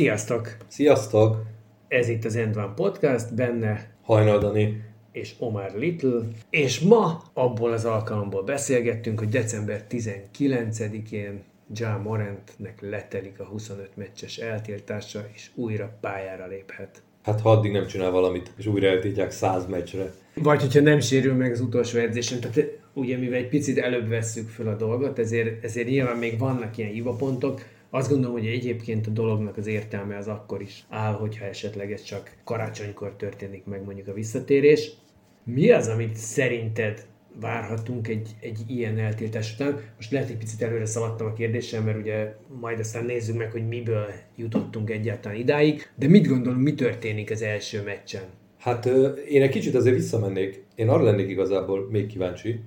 Sziasztok! Sziasztok! Ez itt az End One Podcast, benne Hajnal Dani. és Omar Little, és ma abból az alkalomból beszélgettünk, hogy december 19-én Ja Morantnek letelik a 25 meccses eltiltása, és újra pályára léphet. Hát ha addig nem csinál valamit, és újra eltiltják 100 meccsre. Vagy hogyha nem sérül meg az utolsó edzésen, tehát ugye mivel egy picit előbb vesszük fel a dolgot, ezért, ezért nyilván még vannak ilyen hivapontok, azt gondolom, hogy egyébként a dolognak az értelme az akkor is áll, hogyha esetleg ez csak karácsonykor történik meg mondjuk a visszatérés. Mi az, amit szerinted várhatunk egy, egy ilyen eltiltás után? Most lehet egy picit előre szaladtam a kérdéssel, mert ugye majd aztán nézzük meg, hogy miből jutottunk egyáltalán idáig, de mit gondolunk, mi történik az első meccsen? Hát én egy kicsit azért visszamennék. Én arra lennék igazából még kíváncsi,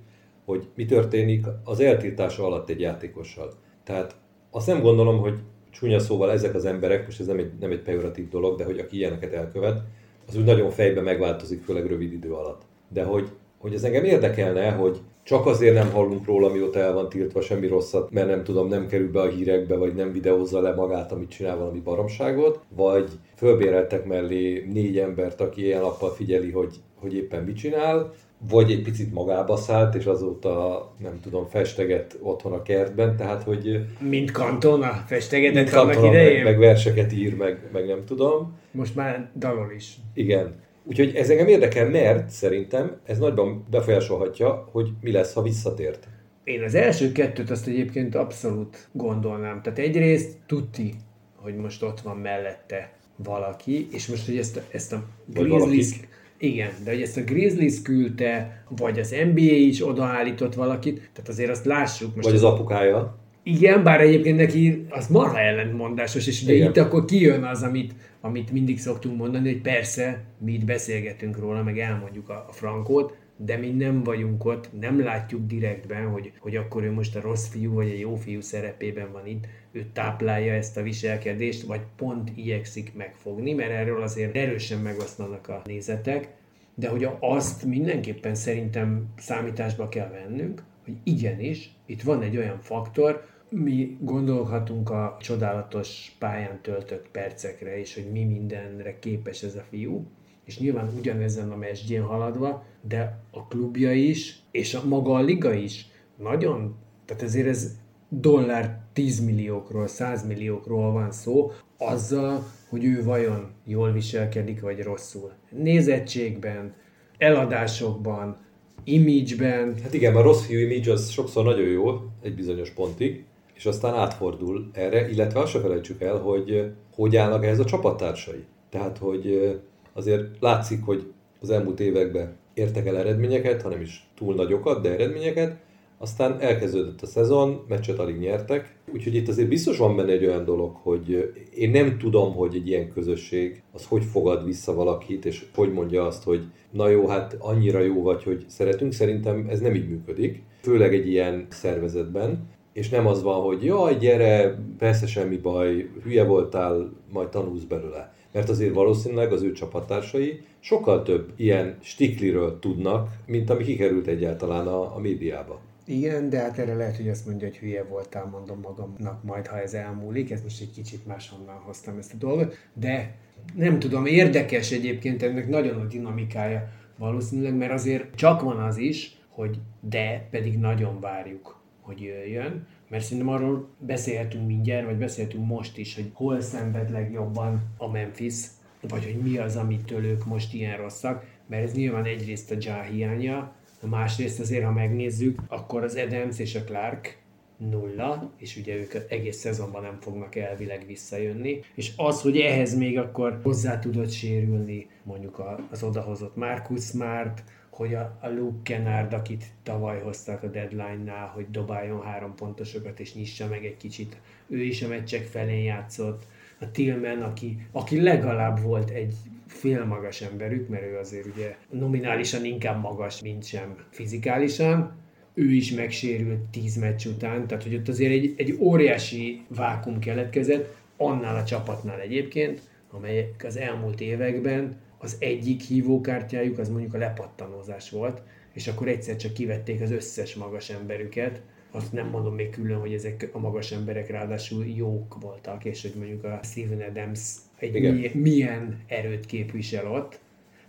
hogy mi történik az eltiltása alatt egy játékossal. Tehát azt nem gondolom, hogy csúnya szóval ezek az emberek, most ez nem egy, nem egy pejoratív dolog, de hogy aki ilyeneket elkövet, az úgy nagyon fejbe megváltozik, főleg rövid idő alatt. De hogy, hogy ez engem érdekelne, hogy csak azért nem hallunk róla, mióta el van tiltva semmi rosszat, mert nem tudom, nem kerül be a hírekbe, vagy nem videózza le magát, amit csinál valami baromságot, vagy fölbéreltek mellé négy embert, aki ilyen nappal figyeli, hogy, hogy éppen mit csinál, vagy egy picit magába szállt, és azóta nem tudom, festeget otthon a kertben, tehát hogy Mint kantona festegetett mint kantona, idején? meg, meg verseket ír, meg, meg nem tudom. Most már dalol is. Igen. Úgyhogy ez engem érdekel, mert szerintem ez nagyban befolyásolhatja, hogy mi lesz, ha visszatért. Én az első kettőt azt egyébként abszolút gondolnám. Tehát egyrészt tuti, hogy most ott van mellette valaki, és most, hogy ezt a, ezt a Grizzlies... Igen, de hogy ezt a Grizzlies küldte, vagy az NBA is odaállított valakit, tehát azért azt lássuk. Most Vagy az apukája. Igen, bár egyébként neki az marha ellentmondásos, és ugye Igen. itt akkor kijön az, amit, amit mindig szoktunk mondani, hogy persze, mi itt beszélgetünk róla, meg elmondjuk a, a frankót, de mi nem vagyunk ott, nem látjuk direktben, hogy, hogy akkor ő most a rossz fiú vagy a jó fiú szerepében van itt, ő táplálja ezt a viselkedést, vagy pont igyekszik megfogni, mert erről azért erősen megoszlanak a nézetek, de hogy azt mindenképpen szerintem számításba kell vennünk, hogy igenis, itt van egy olyan faktor, mi gondolhatunk a csodálatos pályán töltött percekre, és hogy mi mindenre képes ez a fiú, és nyilván ugyanezen a mesdjén haladva, de a klubja is, és a maga a liga is nagyon, tehát ezért ez dollár 10 milliókról, 100 milliókról van szó, azzal, hogy ő vajon jól viselkedik, vagy rosszul. Nézettségben, eladásokban, imageben, Hát igen, a rossz fiú image az sokszor nagyon jó egy bizonyos pontig, és aztán átfordul erre, illetve azt se felejtsük el, hogy hogy állnak ehhez a csapattársai. Tehát, hogy azért látszik, hogy az elmúlt években értek el eredményeket, hanem is túl nagyokat, de eredményeket, aztán elkezdődött a szezon, meccset alig nyertek, úgyhogy itt azért biztos van benne egy olyan dolog, hogy én nem tudom, hogy egy ilyen közösség az hogy fogad vissza valakit, és hogy mondja azt, hogy na jó, hát annyira jó vagy, hogy szeretünk, szerintem ez nem így működik, főleg egy ilyen szervezetben, és nem az van, hogy jaj, gyere, persze semmi baj, hülye voltál, majd tanulsz belőle. Mert azért valószínűleg az ő csapattársai sokkal több ilyen stikliről tudnak, mint ami kikerült egyáltalán a, a médiába. Igen, de hát erre lehet, hogy azt mondja, hogy hülye voltál, mondom magamnak majd, ha ez elmúlik. Ez most egy kicsit máshonnan hoztam ezt a dolgot. De nem tudom, érdekes egyébként ennek nagyon a dinamikája valószínűleg, mert azért csak van az is, hogy de pedig nagyon várjuk, hogy jöjjön. Mert szerintem arról beszélhetünk mindjárt, vagy beszélhetünk most is, hogy hol szenved legjobban a Memphis, vagy hogy mi az, amitől ők most ilyen rosszak, mert ez nyilván egyrészt a Ja hiánya, másrészt azért, ha megnézzük, akkor az Adams és a Clark nulla, és ugye ők egész szezonban nem fognak elvileg visszajönni, és az, hogy ehhez még akkor hozzá tudott sérülni mondjuk az odahozott Marcus Smart, hogy a, a Luke Kennard, akit tavaly hoztak a deadline-nál, hogy dobáljon három pontosokat és nyissa meg egy kicsit, ő is a meccsek felén játszott, a Tillman, aki, aki legalább volt egy fél magas emberük, mert ő azért ugye nominálisan inkább magas, mint sem fizikálisan. Ő is megsérült 10 meccs után, tehát hogy ott azért egy, egy óriási vákum keletkezett, annál a csapatnál egyébként, amelyek az elmúlt években az egyik hívókártyájuk az mondjuk a lepattanózás volt, és akkor egyszer csak kivették az összes magas emberüket, azt nem mondom még külön, hogy ezek a magas emberek ráadásul jók voltak, és hogy mondjuk a Steven Adams egy milyen, milyen erőt képvisel ott.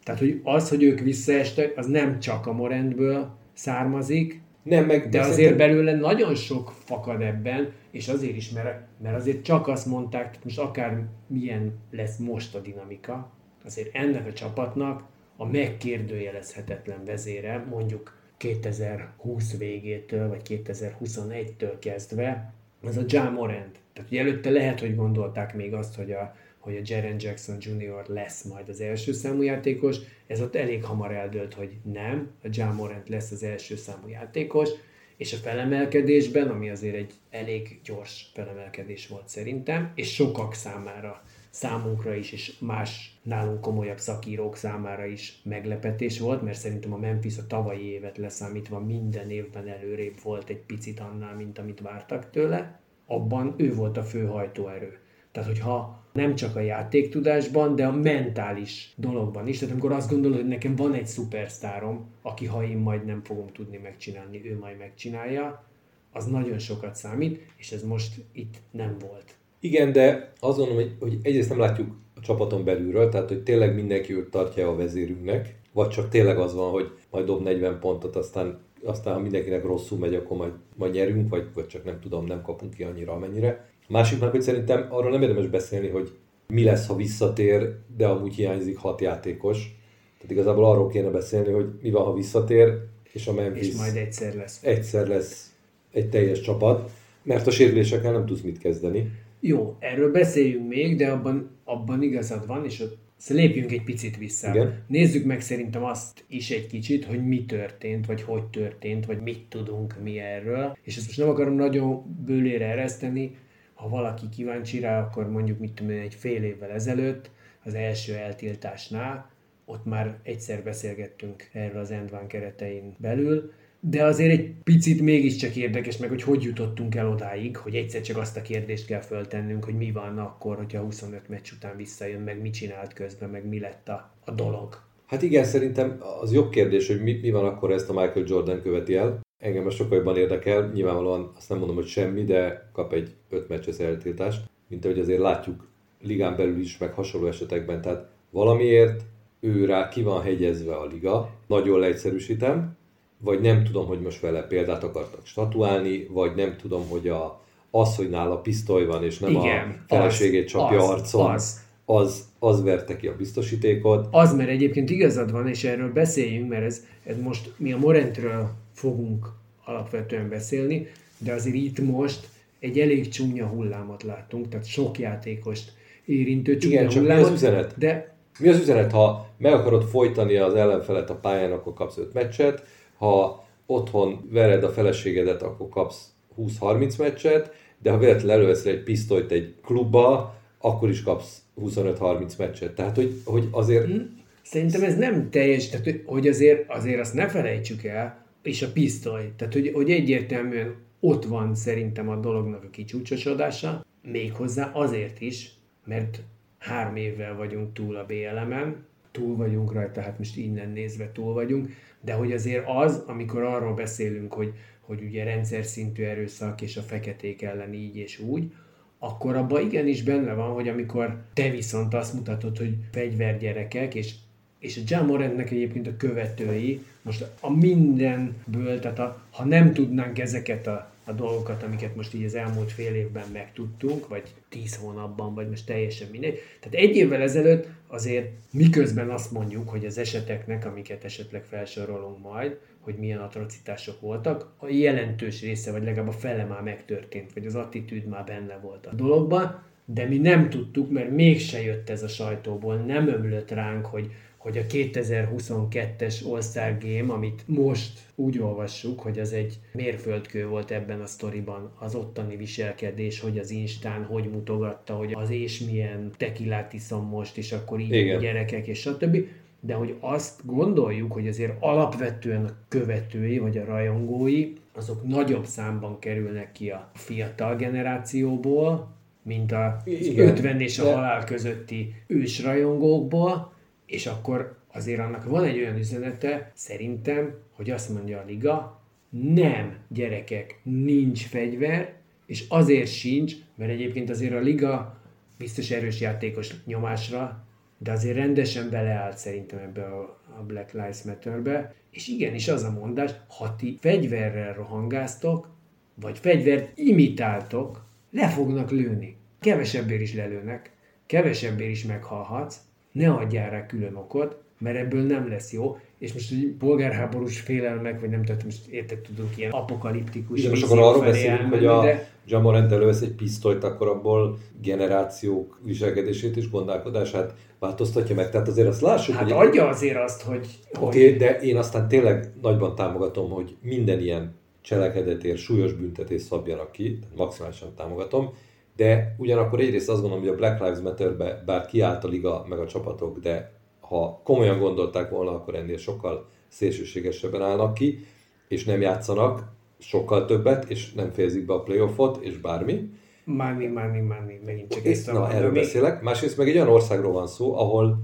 Tehát, hogy az, hogy ők visszaestek, az nem csak a Morentből származik, nem, meg de azért szerintem... belőle nagyon sok fakad ebben, és azért is, mert, mert azért csak azt mondták, hogy most akár milyen lesz most a dinamika, azért ennek a csapatnak a megkérdőjelezhetetlen vezére, mondjuk 2020 végétől, vagy 2021-től kezdve, az a Ja Morant. Tehát hogy előtte lehet, hogy gondolták még azt, hogy a, hogy a Jaren Jackson Jr. lesz majd az első számú játékos, ez ott elég hamar eldőlt, hogy nem, a Ja Morant lesz az első számú játékos, és a felemelkedésben, ami azért egy elég gyors felemelkedés volt szerintem, és sokak számára számunkra is, és más nálunk komolyabb szakírók számára is meglepetés volt, mert szerintem a Memphis a tavalyi évet leszámítva minden évben előrébb volt egy picit annál, mint amit vártak tőle. Abban ő volt a fő hajtóerő. Tehát, hogyha nem csak a játéktudásban, de a mentális dologban is. Tehát amikor azt gondolod, hogy nekem van egy szupersztárom, aki ha én majd nem fogom tudni megcsinálni, ő majd megcsinálja, az nagyon sokat számít, és ez most itt nem volt. Igen, de azt gondolom, hogy, egyrészt nem látjuk a csapaton belülről, tehát hogy tényleg mindenki őt tartja a vezérünknek, vagy csak tényleg az van, hogy majd dob 40 pontot, aztán, aztán ha mindenkinek rosszul megy, akkor majd, majd nyerünk, vagy, vagy csak nem tudom, nem kapunk ki annyira, amennyire. A másiknak, hogy szerintem arról nem érdemes beszélni, hogy mi lesz, ha visszatér, de amúgy hiányzik hat játékos. Tehát igazából arról kéne beszélni, hogy mi van, ha visszatér, és a Memphis és majd egyszer lesz. Egyszer lesz egy teljes csapat, mert a sérülésekkel nem tudsz mit kezdeni. Jó, erről beszéljünk még, de abban, abban igazad van, és ott Szóval lépjünk egy picit vissza. Igen. Nézzük meg szerintem azt is egy kicsit, hogy mi történt, vagy hogy történt, vagy mit tudunk mi erről. És ezt most nem akarom nagyon bőlére ereszteni, ha valaki kíváncsi rá, akkor mondjuk mit tudom egy fél évvel ezelőtt, az első eltiltásnál, ott már egyszer beszélgettünk erről az Endván keretein belül, de azért egy picit mégiscsak érdekes meg, hogy hogy jutottunk el odáig, hogy egyszer csak azt a kérdést kell föltennünk, hogy mi van akkor, hogyha 25 meccs után visszajön, meg mit csinált közben, meg mi lett a, a dolog. Hát igen, szerintem az jobb kérdés, hogy mi, mi van akkor, ezt a Michael Jordan követi el. Engem most sokkal jobban érdekel, nyilvánvalóan azt nem mondom, hogy semmi, de kap egy 5 meccses eltiltást, mint ahogy azért látjuk ligán belül is, meg hasonló esetekben. Tehát valamiért ő rá ki van hegyezve a liga, nagyon leegyszerűsítem, vagy nem tudom, hogy most vele példát akartak statuálni, vagy nem tudom, hogy a, az, hogy nála pisztoly van, és nem Igen, a feleségét csapja az, arcon, az. Az, az verte ki a biztosítékot. Az, mert egyébként igazad van, és erről beszéljünk, mert ez, ez most mi a Morentről fogunk alapvetően beszélni, de azért itt most egy elég csúnya hullámot láttunk, tehát sok játékost érintő csúnya Igen, hullámot. mi az üzenet? De mi az üzenet, ha meg akarod folytani az ellenfelet a pályán, akkor kapsz 5 meccset, ha otthon vered a feleségedet, akkor kapsz 20-30 meccset, de ha véletlenül előveszel egy pisztolyt egy klubba, akkor is kapsz 25-30 meccset. Tehát, hogy, hogy azért... Hm? Szerintem ez nem teljes, tehát hogy azért, azért azt ne felejtsük el, és a pisztoly. Tehát, hogy, hogy egyértelműen ott van szerintem a dolognak a kicsúcsosodása, méghozzá azért is, mert három évvel vagyunk túl a BLM-en, túl vagyunk rajta, hát most innen nézve túl vagyunk, de hogy azért az, amikor arról beszélünk, hogy, hogy ugye rendszer szintű erőszak és a feketék ellen így és úgy, akkor abban igenis benne van, hogy amikor te viszont azt mutatod, hogy fegyvergyerekek, és, és a John Morantnek egyébként a követői, most a mindenből, tehát a, ha nem tudnánk ezeket a a dolgokat, amiket most így az elmúlt fél évben megtudtunk, vagy tíz hónapban, vagy most teljesen mindegy. Tehát egy évvel ezelőtt azért miközben azt mondjuk, hogy az eseteknek, amiket esetleg felsorolunk majd, hogy milyen atrocitások voltak, a jelentős része, vagy legalább a fele már megtörtént, vagy az attitűd már benne volt a dologban, de mi nem tudtuk, mert mégse jött ez a sajtóból, nem ömlött ránk, hogy hogy a 2022-es All-Star Game, amit most úgy olvassuk, hogy az egy mérföldkő volt ebben a sztoriban, az ottani viselkedés, hogy az Instán hogy mutogatta, hogy az és milyen tekilát iszom most, és akkor így Igen. gyerekek, és stb. De hogy azt gondoljuk, hogy azért alapvetően a követői, vagy a rajongói, azok nagyobb számban kerülnek ki a fiatal generációból, mint a Igen, 50 és a halál közötti ősrajongókból, és akkor azért annak van egy olyan üzenete, szerintem, hogy azt mondja a liga, nem, gyerekek, nincs fegyver, és azért sincs, mert egyébként azért a liga biztos erős játékos nyomásra, de azért rendesen beleállt szerintem ebbe a a Black Lives Matter-be, és igenis az a mondás, ha ti fegyverrel rohangáztok, vagy fegyvert imitáltok, le fognak lőni. Kevesebbért is lelőnek, kevesebbért is meghalhatsz, ne adjál rá külön okot, mert ebből nem lesz jó, és most egy polgárháborús félelmek, vagy nem tudom, most érted, tudunk ilyen apokaliptikus Igen, most akkor arról beszélünk, elmenni, hogy a de Jamorant elővesz egy pisztolyt, akkor abból generációk viselkedését és gondolkodását változtatja meg. Tehát azért azt lássuk, hát hogy... adja azért azt, hogy, Oké, okay, de én aztán tényleg nagyban támogatom, hogy minden ilyen cselekedetért súlyos büntetést szabjanak ki, maximálisan támogatom, de ugyanakkor egyrészt azt gondolom, hogy a Black Lives Matter-be bár kiállt a liga meg a csapatok, de ha komolyan gondolták volna, akkor ennél sokkal szélsőségesebben állnak ki, és nem játszanak sokkal többet, és nem fejezik be a playoffot, és bármi. money, money, money, megint csak ezt Na, erről beszélek. Másrészt meg egy olyan országról van szó, ahol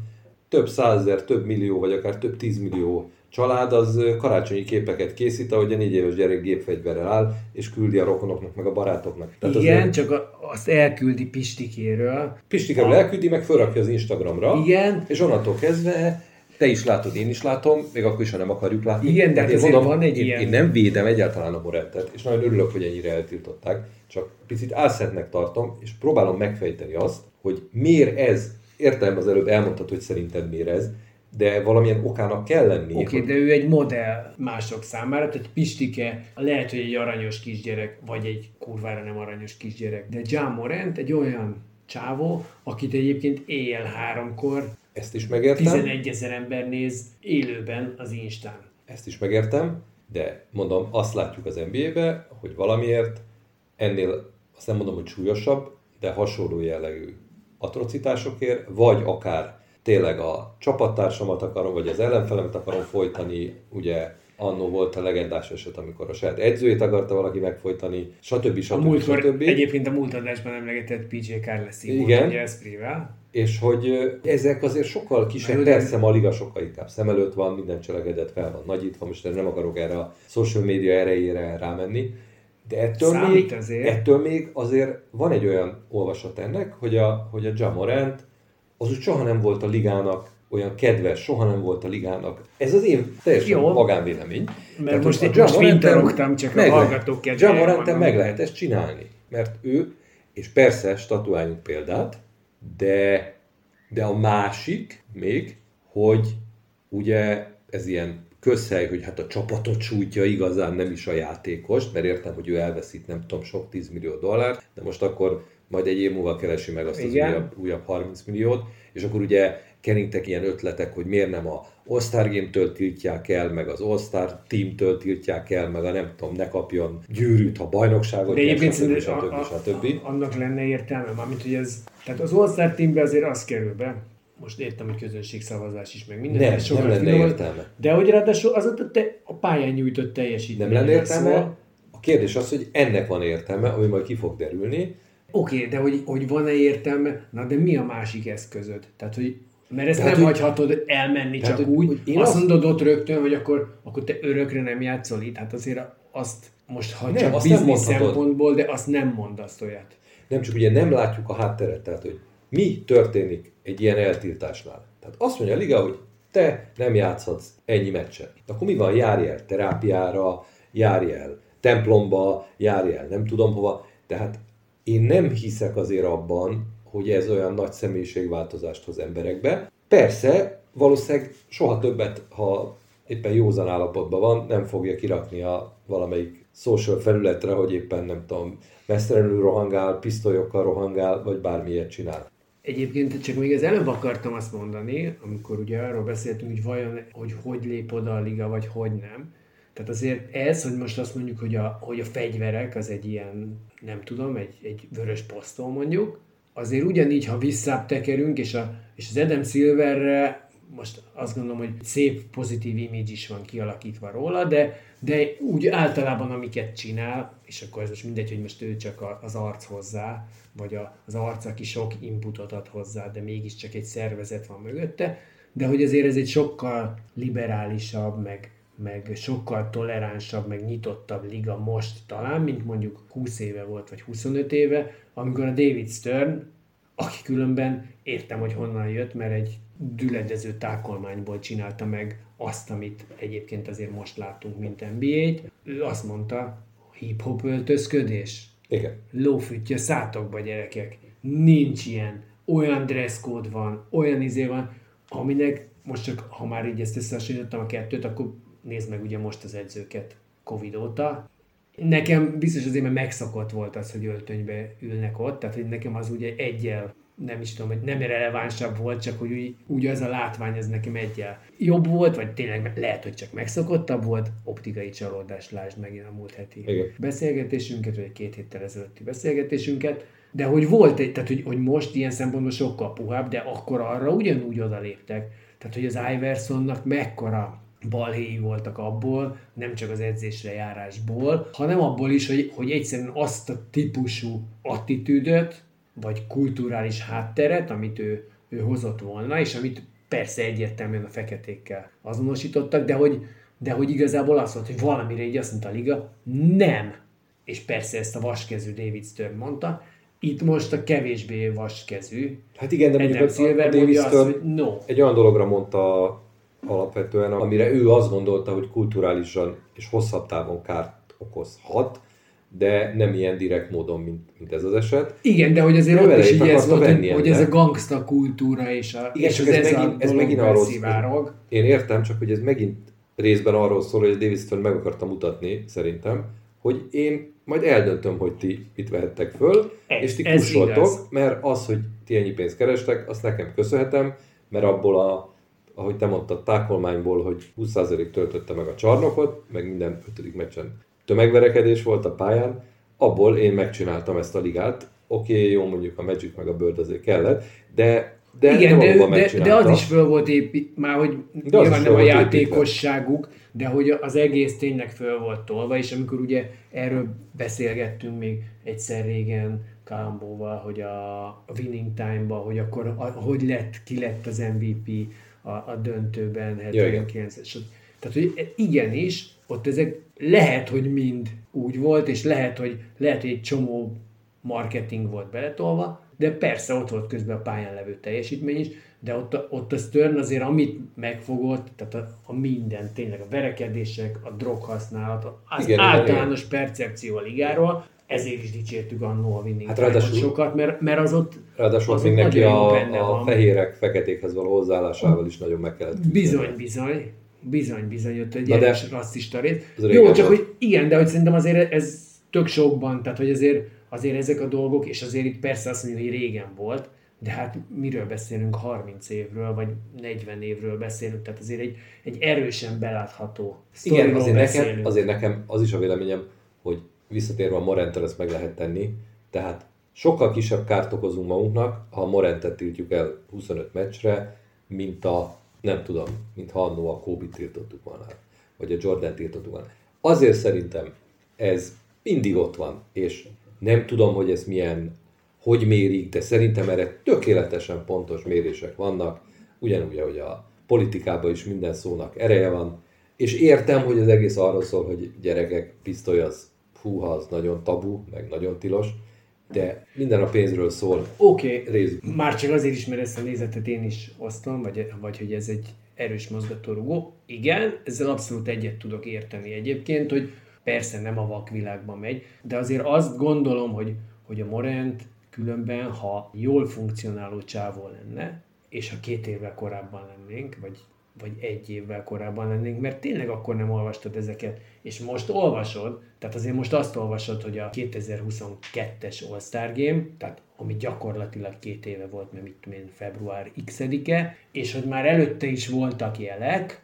több százezer, több millió, vagy akár több tízmillió család az karácsonyi képeket készít, ahogy a négy éves gyerek gépfegyverrel áll, és küldi a rokonoknak, meg a barátoknak. Tehát Igen, azért csak a, azt elküldi Pistikéről. Pistikáról elküldi, meg felrakja az Instagramra, Igen. és onnantól kezdve te is látod, én is látom, még akkor is, ha nem akarjuk látni. Igen, de hát én azért van egy én, ilyen- Én nem védem egyáltalán a Morettet, és nagyon örülök, hogy ennyire eltiltották, csak picit álszentnek tartom, és próbálom megfejteni azt, hogy miért ez, értem az előbb elmondtad, hogy szerinted miért ez, de valamilyen okának kell lenni. Oké, okay, hogy- de ő egy modell mások számára, tehát Pistike lehet, hogy egy aranyos kisgyerek, vagy egy kurvára nem aranyos kisgyerek, de John Morant egy olyan csávó, akit egyébként éjjel háromkor Ezt is megértem. 11 ezer ember néz élőben az Instán. Ezt is megértem, de mondom, azt látjuk az NBA-be, hogy valamiért ennél, azt nem mondom, hogy súlyosabb, de hasonló jellegű atrocitásokért, vagy akár tényleg a csapattársamat akarom, vagy az ellenfelemet akarom folytani, ugye annó volt a legendás eset, amikor a saját edzőjét akarta valaki megfojtani, stb. A stb. múltkor, stb. egyébként a múlt adásban emlegetett PJ Carles Igen. ugye Esprivel. És hogy ezek azért sokkal kisebb, persze ma a liga sokkal inkább szem előtt van, minden cselekedet fel van nagyítva, most nem akarok erre a social media erejére rámenni, de ettől Számít még, azért. ettől még azért van egy olyan olvasat ennek, hogy a, hogy a Jamorant az úgy soha nem volt a ligának olyan kedves, soha nem volt a ligának. Ez az én teljesen Jó. magánvélemény. Mert most itt Ja most Moranten fintorogtam, csak a meg lehet- hallgatók kedvéért Ja Moranten mondom. meg lehet ezt csinálni, mert ő, és persze statuáljunk példát, de, de a másik még, hogy ugye ez ilyen közhely, hogy hát a csapatot sújtja igazán nem is a játékost, mert értem, hogy ő elveszít nem tudom sok 10 millió dollárt, de most akkor majd egy év múlva keresi meg azt az Igen. újabb, újabb 30 milliót, és akkor ugye keringtek ilyen ötletek, hogy miért nem a All-Star Game-től tiltják el, meg az All-Star Team-től tiltják el, meg a nem tudom, ne kapjon gyűrűt, ha bajnokságot De egyébként stb. stb. a- a- stb. annak lenne értelme, mármint hogy ez, tehát az All-Star Teambe azért az kerül be, most értem, hogy közönségszavazás is, meg minden. Nem, ez nem lenne finomod, értelme. De hogy ráadásul az ott te, a pályán nyújtott teljesítmény. Nem lenne értelme. A kérdés az, hogy ennek van értelme, ami majd ki fog derülni. Oké, de hogy, hogy van-e értelme, na de mi a másik eszközöd? Tehát, hogy mert ezt Tehát, nem hogy- hagyhatod elmenni Tehát, csak hogy- úgy, hogy én azt azt- mondod ott rögtön, hogy akkor, akkor te örökre nem játszol itt. Hát azért azt most, ha Nem, csak biznisz szempontból, de azt nem mondasz olyat. Nem csak ugye nem látjuk a hátteret, tehát hogy mi történik egy ilyen eltiltásnál. Tehát azt mondja a liga, hogy te nem játszhatsz ennyi meccset. Akkor mi van? Járj el terápiára, járj el templomba, járj el nem tudom hova. Tehát én nem hiszek azért abban, hogy ez olyan nagy személyiségváltozást hoz emberekbe. Persze, valószínűleg soha többet, ha éppen józan állapotban van, nem fogja kirakni a valamelyik social felületre, hogy éppen nem tudom, mesztelenül rohangál, pisztolyokkal rohangál, vagy bármilyet csinál. Egyébként csak még az előbb akartam azt mondani, amikor ugye arról beszéltünk, hogy vajon, hogy hogy lép oda a liga, vagy hogy nem. Tehát azért ez, hogy most azt mondjuk, hogy a, hogy a fegyverek az egy ilyen, nem tudom, egy, egy vörös posztól mondjuk, azért ugyanígy, ha visszább tekerünk, és, a, és az Adam Silverre most azt gondolom, hogy szép pozitív image is van kialakítva róla, de, de úgy általában amiket csinál, és akkor ez most mindegy, hogy most ő csak az arc hozzá, vagy az arc, aki sok inputot ad hozzá, de mégiscsak egy szervezet van mögötte, de hogy azért ez egy sokkal liberálisabb, meg, meg sokkal toleránsabb, meg nyitottabb liga most talán, mint mondjuk 20 éve volt, vagy 25 éve, amikor a David Stern, aki különben értem, hogy honnan jött, mert egy düledező tákolmányból csinálta meg azt, amit egyébként azért most látunk, mint NBA-t. Ő azt mondta, hip-hop öltözködés. Igen. Lófütje szátokba, gyerekek. Nincs ilyen. Olyan code van, olyan izé van, aminek most csak, ha már így ezt összehasonlítottam a kettőt, akkor nézd meg ugye most az edzőket Covid óta. Nekem biztos azért, mert megszokott volt az, hogy öltönybe ülnek ott, tehát hogy nekem az ugye egyel nem is tudom, hogy nem relevánsabb volt, csak hogy úgy, úgy az a látvány, ez nekem egyel jobb volt, vagy tényleg lehet, hogy csak megszokottabb volt, optikai csalódás, lásd megint a múlt heti Igen. beszélgetésünket, vagy két héttel ezelőtti beszélgetésünket, de hogy volt egy, tehát hogy, hogy most ilyen szempontból sokkal puhább, de akkor arra ugyanúgy odaléptek. Tehát, hogy az Iversonnak mekkora balhéi voltak abból, nem csak az edzésre járásból, hanem abból is, hogy, hogy egyszerűen azt a típusú attitűdöt, vagy kulturális hátteret, amit ő, ő hozott volna, és amit persze egyértelműen a feketékkel azonosítottak, de hogy, de hogy igazából azt volt, hogy valamire így azt mondta a liga, nem. És persze ezt a vaskezű David Stern mondta, itt most a kevésbé vaskezű. Hát igen, de Adam Silver a David mondja azt, hogy no. egy olyan dologra mondta alapvetően, amire ő azt gondolta, hogy kulturálisan és hosszabb távon kárt okozhat, de nem ilyen direkt módon, mint, mint ez az eset. Igen, de hogy azért Ő ott is így ez volt, hogy, hogy ez a gangsta kultúra és, a, Igen, és csak ez ez, megint, a ez megint arról beszivárog. Én értem, csak hogy ez megint részben arról szól, hogy David Stern meg akarta mutatni, szerintem, hogy én majd eldöntöm, hogy ti mit vehettek föl, Ez- és ti kussoltok, mert az, hogy ti ennyi pénzt kerestek, azt nekem köszönhetem, mert abból a, ahogy te mondtad, tákolmányból, hogy 20% töltötte meg a csarnokot, meg minden ötödik meccsen tömegverekedés volt a pályán, abból én megcsináltam ezt a ligát. Oké, okay, jó, mondjuk a Magic meg a Bird azért kellett, de, de, Igen, de, de, de, az is föl volt épít, már hogy De nyilván nem a játékosságuk, de hogy az egész tényleg föl volt tolva, és amikor ugye erről beszélgettünk még egyszer régen Kalambóval, hogy a, a winning time-ba, hogy akkor a, hogy lett, ki lett az MVP a, a döntőben, Ja, igen. 79 és Tehát, hogy igenis, ott ezek lehet, hogy mind úgy volt, és lehet, hogy, lehet, hogy egy csomó marketing volt beletolva, de persze ott volt közben a pályán levő teljesítmény is, de ott a, ott a Stern azért, amit megfogott, tehát a, a minden, tényleg a verekedések, a droghasználat, az igen, általános igen. percepció a ligáról, ezért is dicsértük annó a Winning Hát ráadásul- sokat, mert, mert az ott Ráadásul az még neki a, a fehérek, feketékhez való hozzáállásával is nagyon meg kellett küzdeni. Bizony, bizony. Bizony, bizony, ott egy Na erős rasszista rész. Jó, csak hogy igen, de hogy szerintem azért ez tök sokban, tehát hogy azért, azért ezek a dolgok, és azért itt persze azt mondjuk, hogy régen volt, de hát miről beszélünk, 30 évről, vagy 40 évről beszélünk, tehát azért egy, egy erősen belátható Igen, azért nekem, azért nekem az is a véleményem, hogy visszatérve a Morenttel ezt meg lehet tenni, tehát sokkal kisebb kárt okozunk magunknak, ha a Morentet tiltjuk el 25 meccsre, mint a, nem tudom, mint ha annó a kobe tiltottuk volna, vagy a Jordan tiltottuk volna. Azért szerintem ez mindig ott van, és nem tudom, hogy ez milyen, hogy mérik, de szerintem erre tökéletesen pontos mérések vannak, ugyanúgy, ahogy a politikában is minden szónak ereje van, és értem, hogy az egész arról szól, hogy gyerekek, pisztoly az, húha, az nagyon tabu, meg nagyon tilos, de minden a pénzről szól. Oké, okay. Részben. már csak azért is, mert ezt a nézetet én is osztom, vagy, vagy hogy ez egy erős mozgatórugó. Igen, ezzel abszolút egyet tudok érteni egyébként, hogy persze nem a vakvilágban megy, de azért azt gondolom, hogy, hogy a Morent különben, ha jól funkcionáló csávó lenne, és ha két évvel korábban lennénk, vagy, vagy egy évvel korábban lennénk, mert tényleg akkor nem olvastad ezeket, és most olvasod, tehát azért most azt olvasod, hogy a 2022-es All-Star Game, tehát ami gyakorlatilag két éve volt, mert mit én, február x-e, és hogy már előtte is voltak jelek,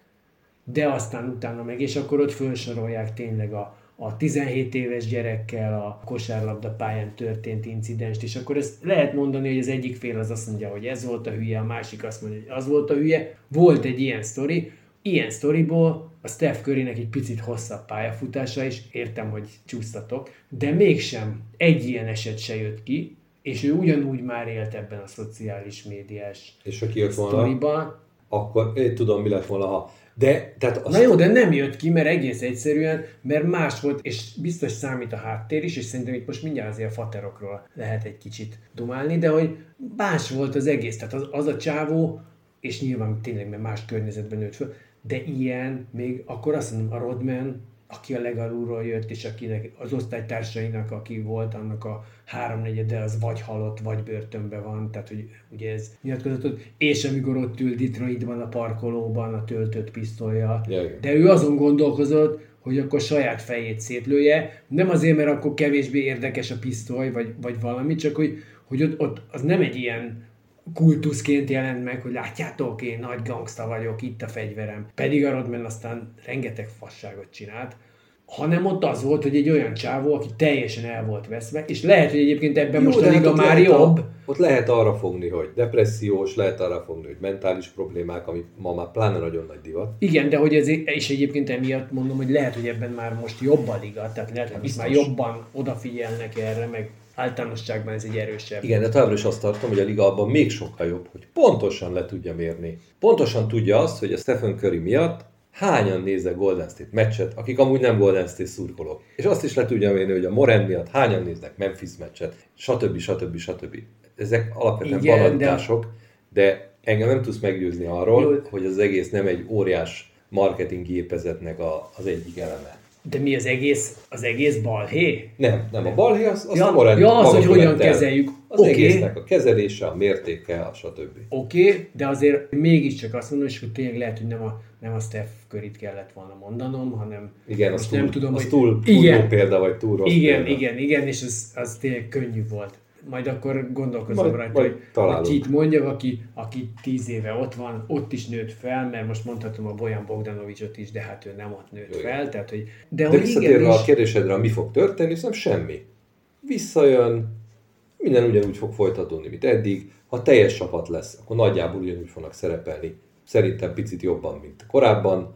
de aztán utána meg, és akkor ott felsorolják tényleg a, a 17 éves gyerekkel a kosárlabda pályán történt incidenst, és akkor ezt lehet mondani, hogy az egyik fél az azt mondja, hogy ez volt a hülye, a másik azt mondja, hogy az volt a hülye. Volt egy ilyen sztori, ilyen sztoriból a Steph Currynek egy picit hosszabb pályafutása is, értem, hogy csúsztatok, de mégsem egy ilyen eset se jött ki, és ő ugyanúgy már élt ebben a szociális médiás És ha kijött volna, sztoriban. akkor én tudom, mi lett volna, ha... De, tehát azt, Na jó, de nem jött ki, mert egész egyszerűen, mert más volt, és biztos számít a háttér is, és szerintem itt most mindjárt azért a faterokról lehet egy kicsit dumálni, de hogy más volt az egész. Tehát az, az a csávó, és nyilván tényleg mert más környezetben nőtt föl, de ilyen még akkor azt mondom, a Rodman, aki a legalulról jött, és akinek az osztálytársainak, aki volt, annak a háromnegyede az vagy halott, vagy börtönbe van, tehát hogy ugye ez nyilatkozatot, és amikor ott ül Detroitban a parkolóban a töltött pisztolya, Ja, igen. de ő azon gondolkozott, hogy akkor saját fejét szétlője, nem azért, mert akkor kevésbé érdekes a pisztoly, vagy, vagy valami, csak hogy, hogy ott, ott az nem egy ilyen kultuszként jelent meg, hogy látjátok, én nagy gangsta vagyok, itt a fegyverem. Pedig a Rodman aztán rengeteg fasságot csinált, hanem ott az volt, hogy egy olyan csávó, aki teljesen el volt veszve, és lehet, hogy egyébként ebben most a hát liga már lehet jobb, ott lehet arra fogni, hogy depressziós, lehet arra fogni, hogy mentális problémák, ami ma már pláne nagyon nagy divat. Igen, de hogy ez, és egyébként emiatt mondom, hogy lehet, hogy ebben már most jobb a liga, tehát lehet, hogy már jobban odafigyelnek erre, meg általánosságban ez egy erősebb. Igen, de továbbra is azt tartom, hogy a liga abban még sokkal jobb, hogy pontosan le tudja mérni. Pontosan tudja azt, hogy a Stephen Curry miatt hányan néznek Golden State meccset, akik amúgy nem Golden State szurkolók. És azt is le tudja mérni, hogy a Moren miatt hányan néznek Memphis meccset, stb. stb. stb. Ezek alapvetően Igen, de- banalitások, de... de engem nem tudsz meggyőzni arról, Jó. hogy az egész nem egy óriás marketing gépezetnek a, az egyik eleme. De mi az egész, az egész balhé? Nem, nem a balhé, az, az Ja, a Moren ja, az, hogy hogyan kezeljük. Az Oké. egésznek a kezelése, a mértéke, a stb. Oké, okay, de azért mégiscsak azt mondom, és hogy tényleg lehet, hogy nem a, nem a Steph Curryt kellett volna mondanom, hanem Igen, az most túl, nem tudom, az hogy... túl, túl igen, jó példa, vagy túl rossz igen, példa. igen, igen, és az, az tényleg könnyű volt. Majd akkor gondolkozom Majd- rajta, majd hogy, találunk. hogy kit mondjak, aki, aki tíz éve ott van, ott is nőtt fel, mert most mondhatom a Bojan Bogdanovicsot is, de hát ő nem ott nőtt igen. fel, tehát hogy... De, De visszatérve a és, kérdésedre, mi fog történni, szerintem semmi. Visszajön, minden ugyanúgy fog folytatódni, mint eddig. Ha teljes csapat lesz, akkor nagyjából ugyanúgy fognak szerepelni. Szerintem picit jobban, mint korábban.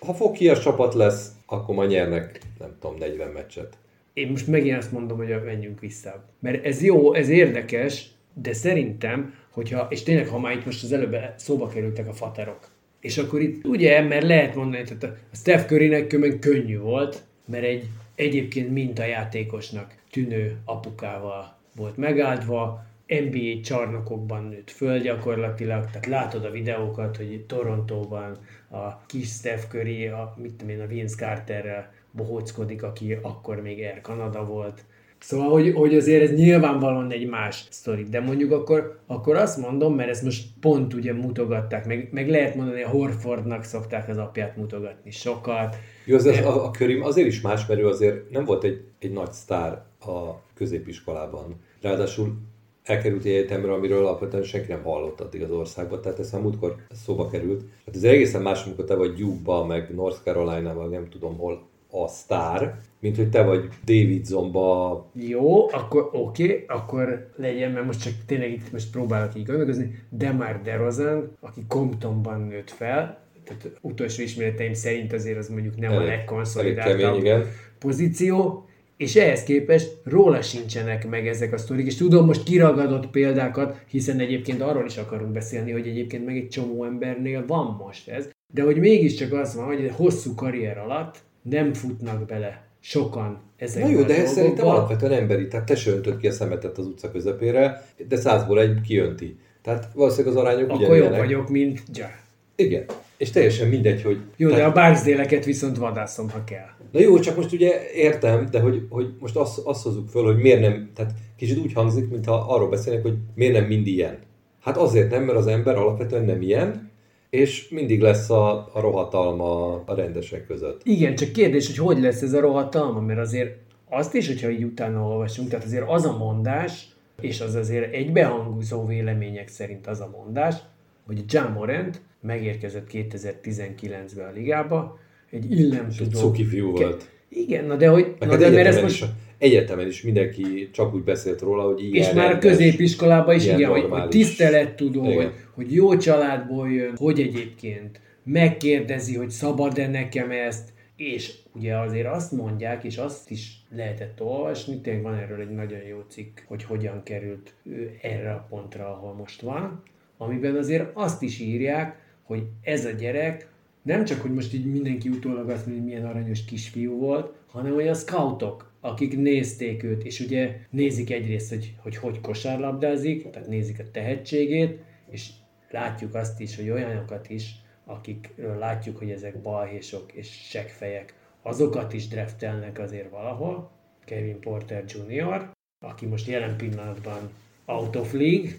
Ha fokias csapat lesz, akkor majd nyernek, nem tudom, 40 meccset. Én most megint azt mondom, hogy menjünk vissza. Mert ez jó, ez érdekes, de szerintem, hogyha, és tényleg, ha már itt most az előbb szóba kerültek a faterok, és akkor itt ugye, mert lehet mondani, tehát a Steph Currynek kömen könnyű volt, mert egy egyébként mintajátékosnak tűnő apukával volt megáldva, NBA csarnokokban nőtt föl gyakorlatilag, tehát látod a videókat, hogy Torontóban a kis Steph Curry, a, mit tudom én, a Vince Carterrel bohóckodik, aki akkor még Air Canada volt. Szóval, hogy, hogy azért ez nyilvánvalóan egy más sztori, de mondjuk akkor, akkor azt mondom, mert ezt most pont ugye mutogatták, meg, meg lehet mondani, a Horfordnak szokták az apját mutogatni sokat. Jó, az, az, a, a körim azért is más, mert ő azért nem volt egy, egy nagy sztár a középiskolában. Ráadásul elkerült egy egyetemre, amiről alapvetően senki nem hallott addig az országban, tehát ez már múltkor szóba került. Hát ez egészen más, amikor te vagy Duke-ba, meg North Carolina-ban, nem tudom hol a sztár, mint hogy te vagy Davidsonba, Jó, akkor oké, okay, akkor legyen, mert most csak tényleg itt most próbálok így gondolkozni, Demar DeRozan, aki Comptonban nőtt fel, tehát utolsó ismereteim szerint azért az mondjuk nem Elég- a legkonszolidáltabb kemény, igen. pozíció, és ehhez képest róla sincsenek meg ezek a sztorik, és tudom most kiragadott példákat, hiszen egyébként arról is akarunk beszélni, hogy egyébként meg egy csomó embernél van most ez, de hogy mégiscsak az van, hogy egy hosszú karrier alatt nem futnak bele sokan ezekbe Na jó, de ez szerintem alapvetően emberi. Tehát te se öntöd ki a szemetet az utca közepére, de százból egy kiönti. Tehát valószínűleg az arányok Akkor jobb ugyanilyenek. vagyok, mint Ja. Igen. És teljesen mindegy, hogy... Jó, de tehát- a Barksdale-eket viszont vadászom, ha kell. Na jó, csak most ugye értem, de hogy, hogy most azt, azt hozzuk föl, hogy miért nem, tehát kicsit úgy hangzik, mintha arról beszélnek, hogy miért nem mind ilyen. Hát azért nem, mert az ember alapvetően nem ilyen, és mindig lesz a, a rohatalma a rendesek között. Igen, csak kérdés, hogy hogy lesz ez a rohatalma, mert azért azt is, hogyha így utána olvasunk, tehát azért az a mondás, és az azért egybehangúzó vélemények szerint az a mondás, hogy John Morant megérkezett 2019-ben a ligába, egy illemtudó... Cuki fiú volt. Igen, na de hogy... Na de mert ez is, most, egyetemen is mindenki csak úgy beszélt róla, hogy ilyen és már a középiskolában is igen, hogy, hogy tisztelettudó, Igen. hogy, hogy jó családból jön, hogy egyébként megkérdezi, hogy szabad-e nekem ezt, és ugye azért azt mondják, és azt is lehetett olvasni, tényleg van erről egy nagyon jó cikk, hogy hogyan került ő erre a pontra, ahol most van, amiben azért azt is írják, hogy ez a gyerek nem csak, hogy most így mindenki utólag azt mondja, hogy milyen aranyos kisfiú volt, hanem a scoutok, akik nézték őt, és ugye nézik egyrészt, hogy hogy, hogy kosárlabdázik, tehát nézik a tehetségét, és látjuk azt is, hogy olyanokat is, akikről látjuk, hogy ezek balhésok és seggfejek, azokat is draftelnek azért valahol. Kevin Porter Jr., aki most jelen pillanatban out of league,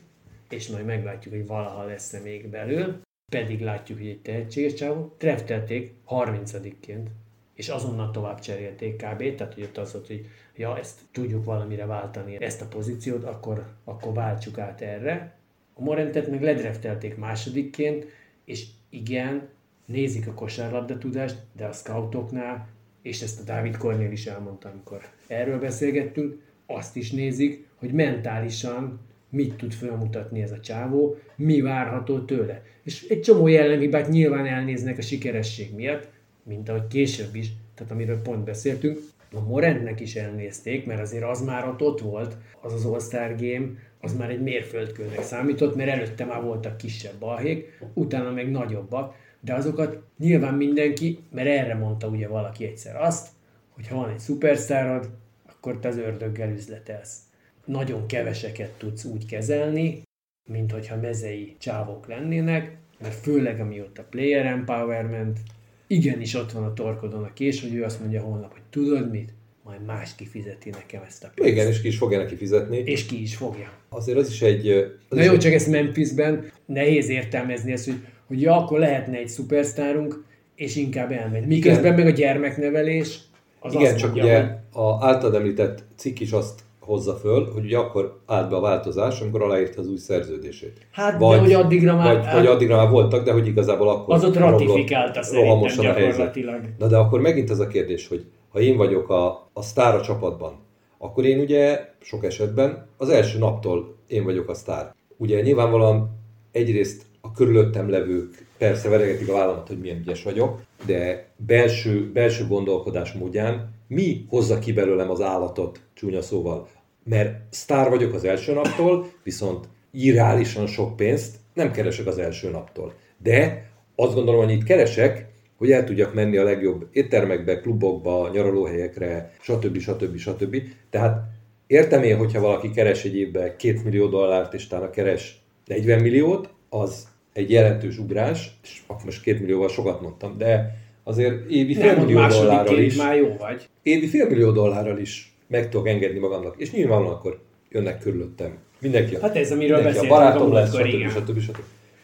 és majd meglátjuk, hogy valaha lesz-e még belül. Pedig látjuk, hogy egy tehetséges csávó. Draftelték 30-ként, és azonnal tovább cserélték kb. Tehát, hogy ott az volt, hogy ja, ezt tudjuk valamire váltani, ezt a pozíciót, akkor, akkor váltsuk át erre. A Morentet meg ledraftelték másodikként, és igen, nézik a kosárlabda tudást, de a scoutoknál, és ezt a Dávid Kornél is elmondta, amikor erről beszélgettünk, azt is nézik, hogy mentálisan mit tud felmutatni ez a csávó, mi várható tőle. És egy csomó jellemhibát nyilván elnéznek a sikeresség miatt, mint ahogy később is, tehát amiről pont beszéltünk, a Morentnek is elnézték, mert azért az már ott, ott volt, az az All-Star Game, az már egy mérföldkőnek számított, mert előtte már voltak kisebb balhék, utána meg nagyobbak, de azokat nyilván mindenki, mert erre mondta ugye valaki egyszer azt, hogy ha van egy szupersztárod, akkor te az ördöggel üzletelsz. Nagyon keveseket tudsz úgy kezelni, mint hogyha mezei csávok lennének, mert főleg amióta player empowerment, igenis ott van a torkodon a kés, hogy ő azt mondja holnap, hogy tudod mit, majd más kifizeti nekem ezt a pénzt. Igen, és ki is fogja neki fizetni. És ki is fogja. Azért az is egy... Az Na jó, egy, csak ezt Memphisben nehéz értelmezni ezt, hogy, hogy ja, akkor lehetne egy szupersztárunk, és inkább elmegy. Miközben Igen. meg a gyermeknevelés az Igen, azt csak mondja, ugye hogy a általad említett cikk is azt hozza föl, hogy ugye akkor állt be a változás, amikor aláírta az új szerződését. Hát, de hogy addigra már- Vagy, vagy addigra már voltak, de hogy igazából akkor... az ott ratifikálta szerintem rohamosan a helyzet. gyakorlatilag. Na de akkor megint az a kérdés, hogy ha én vagyok a, a sztár a csapatban, akkor én ugye sok esetben az első naptól én vagyok a sztár. Ugye nyilvánvalóan egyrészt a körülöttem levők persze veregetik a vállamat, hogy milyen ügyes vagyok, de belső, belső gondolkodás módján mi hozza ki belőlem az állatot, csúnya szóval. Mert sztár vagyok az első naptól, viszont irreálisan sok pénzt nem keresek az első naptól. De azt gondolom, hogy itt keresek, hogy el tudjak menni a legjobb éttermekbe, klubokba, nyaralóhelyekre, stb. stb. stb. Tehát értem én, hogyha valaki keres egy évben 2 millió dollárt, és utána keres 40 milliót, az egy jelentős ugrás, és akkor most 2 millióval sokat mondtam, de azért évi félmillió második dollárral is, már jó vagy. évi félmillió dollárral is meg tudok engedni magamnak. És nyilvánvalóan akkor jönnek körülöttem. Mindenki a, Hát ez, amiről mindenki a barátom lesz, stb. igen. stb. stb.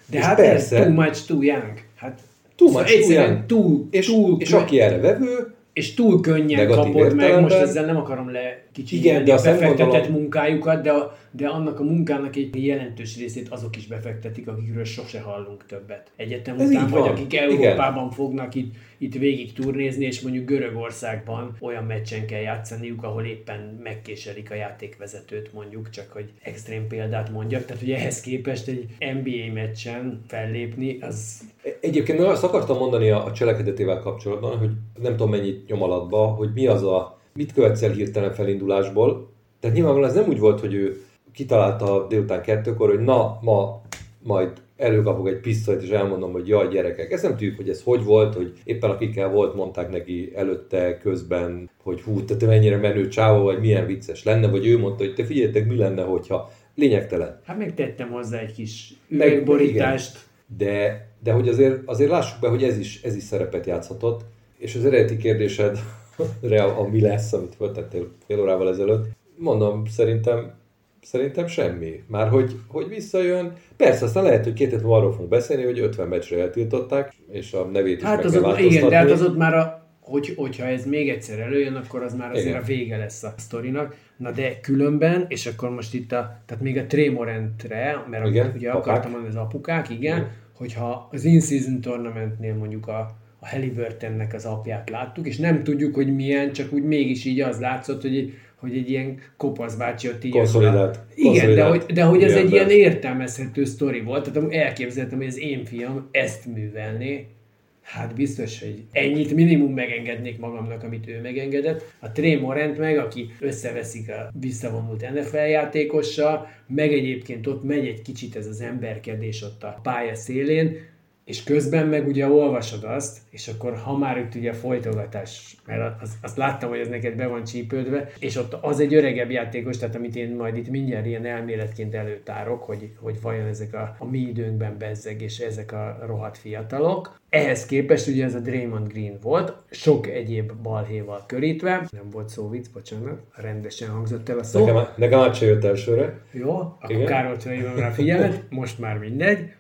De És hát persze, ez too much, too young. Hát Too szóval much, too egyszerűen young. túl, és, túl, és aki erre vevő, és túl könnyen kapod meg, most ezzel nem akarom le kicsit Igen, de a befektetett gondolom- munkájukat, de, a, de annak a munkának egy jelentős részét azok is befektetik, akikről sose hallunk többet. Egyetem Ez után, vagy van. akik Igen. Európában fognak itt, itt végig turnézni, és mondjuk Görögországban olyan meccsen kell játszaniuk, ahol éppen megkéselik a játékvezetőt mondjuk, csak hogy extrém példát mondjak. Tehát, hogy ehhez képest egy NBA meccsen fellépni, az Egyébként én azt akartam mondani a cselekedetével kapcsolatban, hogy nem tudom mennyit nyom alatba, hogy mi az a, mit követsz el hirtelen felindulásból. Tehát nyilvánvalóan ez nem úgy volt, hogy ő kitalálta délután kettőkor, hogy na, ma majd előkapok egy pisztolyt, és elmondom, hogy jaj, gyerekek. Ezt nem tudjuk, hogy ez hogy volt, hogy éppen akikkel volt, mondták neki előtte, közben, hogy hú, te, te mennyire menő csávó, vagy milyen vicces lenne, vagy ő mondta, hogy te figyeljetek, mi lenne, hogyha lényegtelen. hát megtettem hozzá egy kis Meg- üvegborítást. De, de hogy azért, azért lássuk be, hogy ez is, ez is szerepet játszhatott, és az eredeti kérdésedre, a, a mi lesz, amit föltettél fél órával ezelőtt, mondom, szerintem, szerintem semmi. Már hogy, hogy visszajön, persze aztán lehet, hogy két hétben arról fogunk beszélni, hogy 50 meccsre eltiltották, és a nevét is Hát meg az kell ott, igen, de hát az ott már a, hogy, hogyha ez még egyszer előjön, akkor az már azért Igen. a vége lesz a sztorinak. Na de különben, és akkor most itt a, tehát még a Trémorentre, mert Igen, ugye apák. akartam mondani az apukák, igen, Igen. hogyha az in-season tournamentnél mondjuk a, a Halliburtonnek az apját láttuk, és nem tudjuk, hogy milyen, csak úgy mégis így az látszott, hogy, hogy egy ilyen kopasz bácsi ott így... Konszolidált. Igen, de hogy, de hogy ez egy ilyen értelmezhető sztori volt, tehát elképzeltem, hogy az én fiam ezt művelné, Hát biztos, hogy ennyit minimum megengednék magamnak, amit ő megengedett. A Trey Morant meg, aki összeveszik a visszavonult NFL játékossal, meg egyébként ott megy egy kicsit ez az emberkedés ott a pálya szélén, és közben meg ugye olvasod azt, és akkor ha már itt ugye folytogatás, mert azt, azt láttam, hogy ez neked be van csípődve, és ott az egy öregebb játékos, tehát amit én majd itt mindjárt ilyen elméletként előtárok, hogy, hogy vajon ezek a, a mi időnkben bezzeg, és ezek a rohadt fiatalok. Ehhez képest ugye ez a Draymond Green volt, sok egyéb balhéval körítve, nem volt szó vicc, bocsánat, rendesen hangzott el a szó. Nekem, nekem át se jött elsőre. Jó, akkor Igen. Károlt felhívom rá figyelmet, most már mindegy.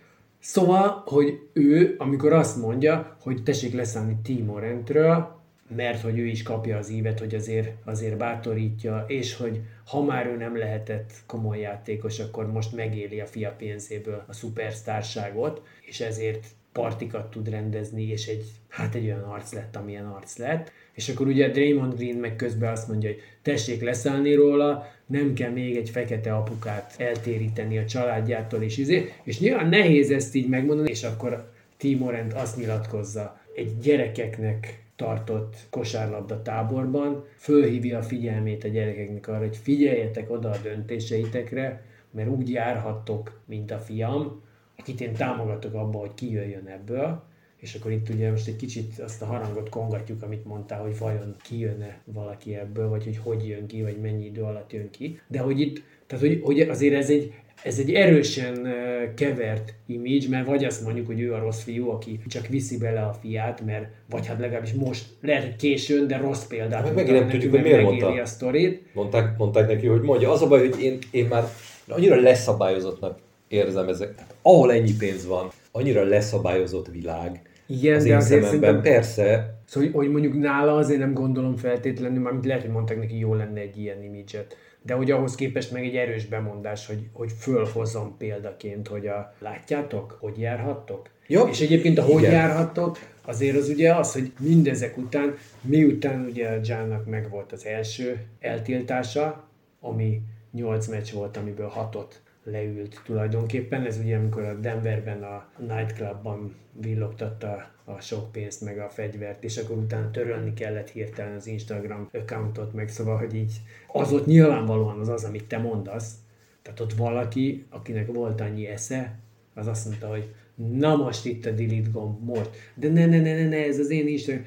Szóval, hogy ő, amikor azt mondja, hogy tessék leszállni Timorentről, mert hogy ő is kapja az ívet, hogy azért, azért bátorítja, és hogy ha már ő nem lehetett komoly játékos, akkor most megéli a fia pénzéből a szupersztárságot, és ezért partikat tud rendezni, és egy, hát egy olyan arc lett, amilyen arc lett. És akkor ugye Draymond Green meg közben azt mondja, hogy tessék leszállni róla, nem kell még egy fekete apukát eltéríteni a családjától, és izé. És nyilván nehéz ezt így megmondani, és akkor Timorent azt nyilatkozza, egy gyerekeknek tartott kosárlabda táborban, fölhívja a figyelmét a gyerekeknek arra, hogy figyeljetek oda a döntéseitekre, mert úgy járhattok, mint a fiam, akit én támogatok abba, hogy kijöjjön ebből, és akkor itt ugye most egy kicsit azt a harangot kongatjuk, amit mondtál, hogy vajon kijönne valaki ebből, vagy hogy hogy jön ki, vagy mennyi idő alatt jön ki. De hogy itt, tehát hogy, hogy azért ez egy, ez egy erősen kevert image, mert vagy azt mondjuk, hogy ő a rossz fiú, aki csak viszi bele a fiát, mert vagy hát legalábbis most, lehet, hogy későn, de rossz példát Meg mutat megint nem tudjuk, hogy miért mondta. a sztorit. Mondták, mondták neki, hogy mondja. Az a baj, hogy én, én már annyira leszabályozottnak érzem ezek. Ahol ennyi pénz van, annyira leszabályozott világ. Igen, az de én azért szememben szerintem- persze, Szóval, hogy mondjuk nála azért nem gondolom feltétlenül, mármint lehet, hogy mondták neki, jó lenne egy ilyen imidzset. De hogy ahhoz képest meg egy erős bemondás, hogy, hogy fölhozom példaként, hogy a látjátok, hogy járhattok? Jó. És egyébként a hogy Igen. járhattok, azért az ugye az, hogy mindezek után, miután ugye a Johnnak meg volt az első eltiltása, ami 8 meccs volt, amiből 6-ot leült tulajdonképpen. Ez ugye, amikor a Denverben a nightclubban villogtatta a sok pénzt, meg a fegyvert, és akkor utána törölni kellett hirtelen az Instagram accountot, meg szóval, hogy így az ott nyilvánvalóan az az, amit te mondasz. Tehát ott valaki, akinek volt annyi esze, az azt mondta, hogy na most itt a delete gomb, most. De ne, ne, ne, ne, ne ez az én Instagram.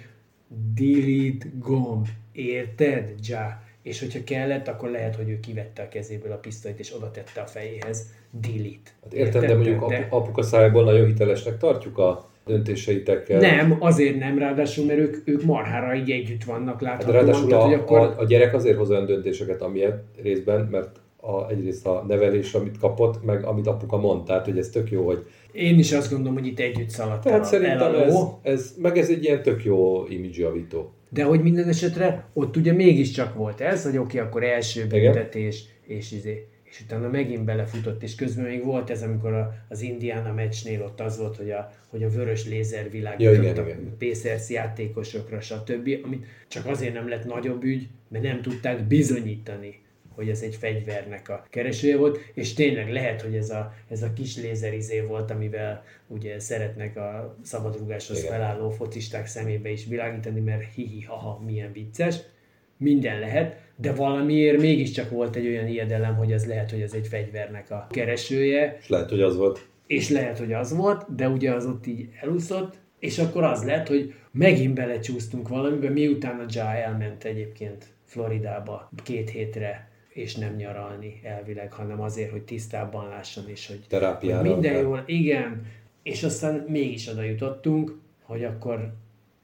Delete gomb. Érted? Ja. És hogyha kellett, akkor lehet, hogy ő kivette a kezéből a pisztolyt, és oda tette a fejéhez. Delete. hát értem, de mondjuk apu, apuka szájából nagyon hitelesnek tartjuk a döntéseitekkel. Nem, azért nem, ráadásul, mert ők, ők marhára így együtt vannak Hát láthatóan. ráadásul tehát, a, hogy akkor... a, a gyerek azért hoz olyan döntéseket, amilyen részben, mert a, egyrészt a nevelés, amit kapott, meg amit apuka mondta, tehát hogy ez tök jó, hogy Én is azt gondolom, hogy itt együtt szaladt el, tehát a- szerintem el a ez, ló. ez, meg ez egy ilyen tök jó image javító. De hogy minden esetre ott ugye mégiscsak volt ez, hogy oké, akkor első büntetés, és izé. És utána megint belefutott, és közben még volt ez, amikor a, az Indiana meccsnél ott az volt, hogy a, hogy a vörös lézer világított Ja, igen, a igen. Pacers játékosokra, stb. Amit csak azért nem lett nagyobb ügy, mert nem tudták bizonyítani, hogy ez egy fegyvernek a keresője volt, és tényleg lehet, hogy ez a, ez a kis lézerizé volt, amivel ugye szeretnek a szabadrugáshoz Igen. felálló focisták szemébe is világítani, mert hihi, haha, milyen vicces. Minden lehet, de valamiért mégiscsak volt egy olyan ijedelem, hogy ez lehet, hogy ez egy fegyvernek a keresője, És lehet, hogy az volt. és lehet, hogy az volt, de ugye az ott így elúszott, és akkor az lett, hogy megint belecsúsztunk valamiben, miután a Ja elment egyébként Floridába két hétre, és nem nyaralni elvileg, hanem azért, hogy tisztábban lásson, és hogy, Terápiára hogy minden jól, igen, és aztán mégis oda jutottunk, hogy akkor,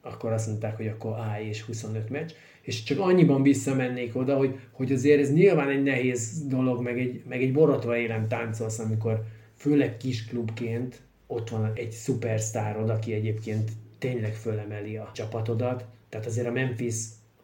akkor azt mondták, hogy akkor állj és 25 meccs, és csak annyiban visszamennék oda, hogy, hogy azért ez nyilván egy nehéz dolog, meg egy, meg egy borotva élem táncolsz, amikor főleg kis klubként ott van egy szupersztárod, aki egyébként tényleg fölemeli a csapatodat, Tehát azért a Memphis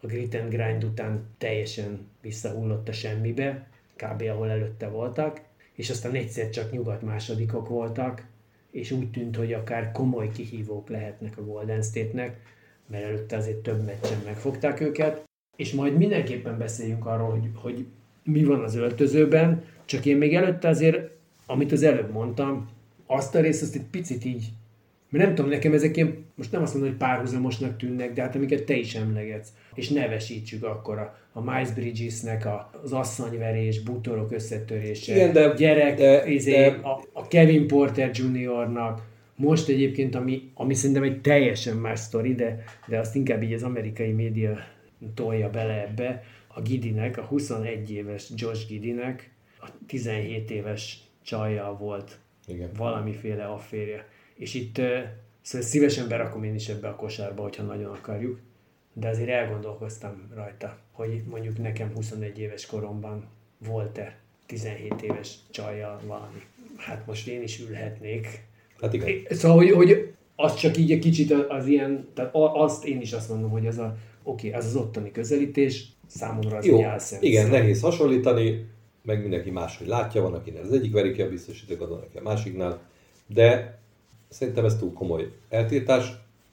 a grit and grind után teljesen visszahullott a semmibe, kb. ahol előtte voltak, és aztán egyszer csak nyugat másodikok voltak, és úgy tűnt, hogy akár komoly kihívók lehetnek a Golden State-nek, mert előtte azért több meccsen megfogták őket, és majd mindenképpen beszéljünk arról, hogy, hogy mi van az öltözőben, csak én még előtte azért, amit az előbb mondtam, azt a részt azt egy picit így, mert nem tudom, nekem ezek ilyen, most nem azt mondom, hogy párhuzamosnak tűnnek, de hát amiket te is emlegetsz, és nevesítsük akkor a, a Miles Bridgesnek a, az asszonyverés, bútorok összetörése, Igen, de, gyerek, de, izé, de, a, a Kevin Porter Jr.-nak, most egyébként, ami, ami szerintem egy teljesen más sztori, de, de azt inkább így az amerikai média tolja bele ebbe, a Gidinek, a 21 éves Josh Gidinek, a 17 éves csajjal volt Igen. valamiféle afférje. És itt szóval szívesen berakom én is ebbe a kosárba, hogyha nagyon akarjuk, de azért elgondolkoztam rajta, hogy mondjuk nekem 21 éves koromban volt-e 17 éves csajjal valami. Hát most én is ülhetnék. Hát igen. Szóval, hogy, hogy az csak így egy kicsit az ilyen, tehát azt én is azt mondom, hogy az a, oké, okay, az az ottani közelítés, számomra az Jó, egy igen, nehéz hasonlítani, meg mindenki máshogy látja, van, akinek az egyik verik ki a biztosítókat, van, aki a másiknál, de szerintem ez túl komoly eltiltás.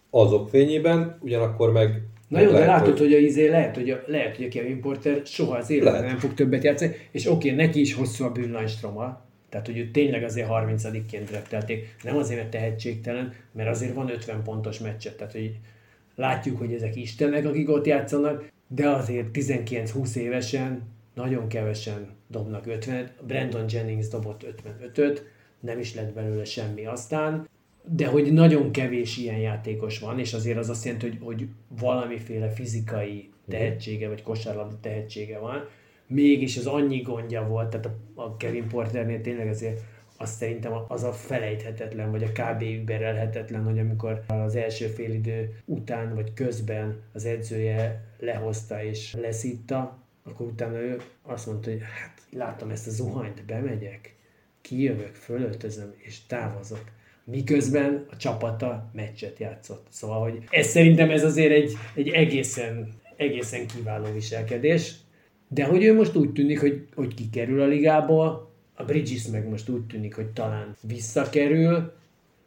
Azok fényében, ugyanakkor meg Na jó, de lehet, látod, hogy, hogy a izé lehet, hogy a, lehet, hogy a Kevin Porter soha az életben Lehet. nem fog többet játszani, és oké, okay, neki is hosszú a bűnlajstroma, tehát hogy ő tényleg azért 30-ként draftelték, nem azért, mert tehetségtelen, mert azért van 50 pontos meccset, tehát hogy látjuk, hogy ezek istenek, akik ott játszanak, de azért 19-20 évesen nagyon kevesen dobnak 50 Brandon Jennings dobott 55-öt, nem is lett belőle semmi aztán, de hogy nagyon kevés ilyen játékos van, és azért az azt jelenti, hogy, hogy valamiféle fizikai tehetsége, vagy kosárlabda tehetsége van, mégis az annyi gondja volt, tehát a, a Kevin Porternél tényleg azért azt szerintem az a felejthetetlen, vagy a kb. überelhetetlen, hogy amikor az első félidő után, vagy közben az edzője lehozta és leszitta, akkor utána ő azt mondta, hogy hát látom ezt a zuhanyt, bemegyek, kijövök, fölöltözöm és távozok. Miközben a csapata meccset játszott. Szóval, hogy ez szerintem ez azért egy, egy egészen, egészen kiváló viselkedés. De hogy ő most úgy tűnik, hogy, hogy kikerül a ligából, a Bridges meg most úgy tűnik, hogy talán visszakerül,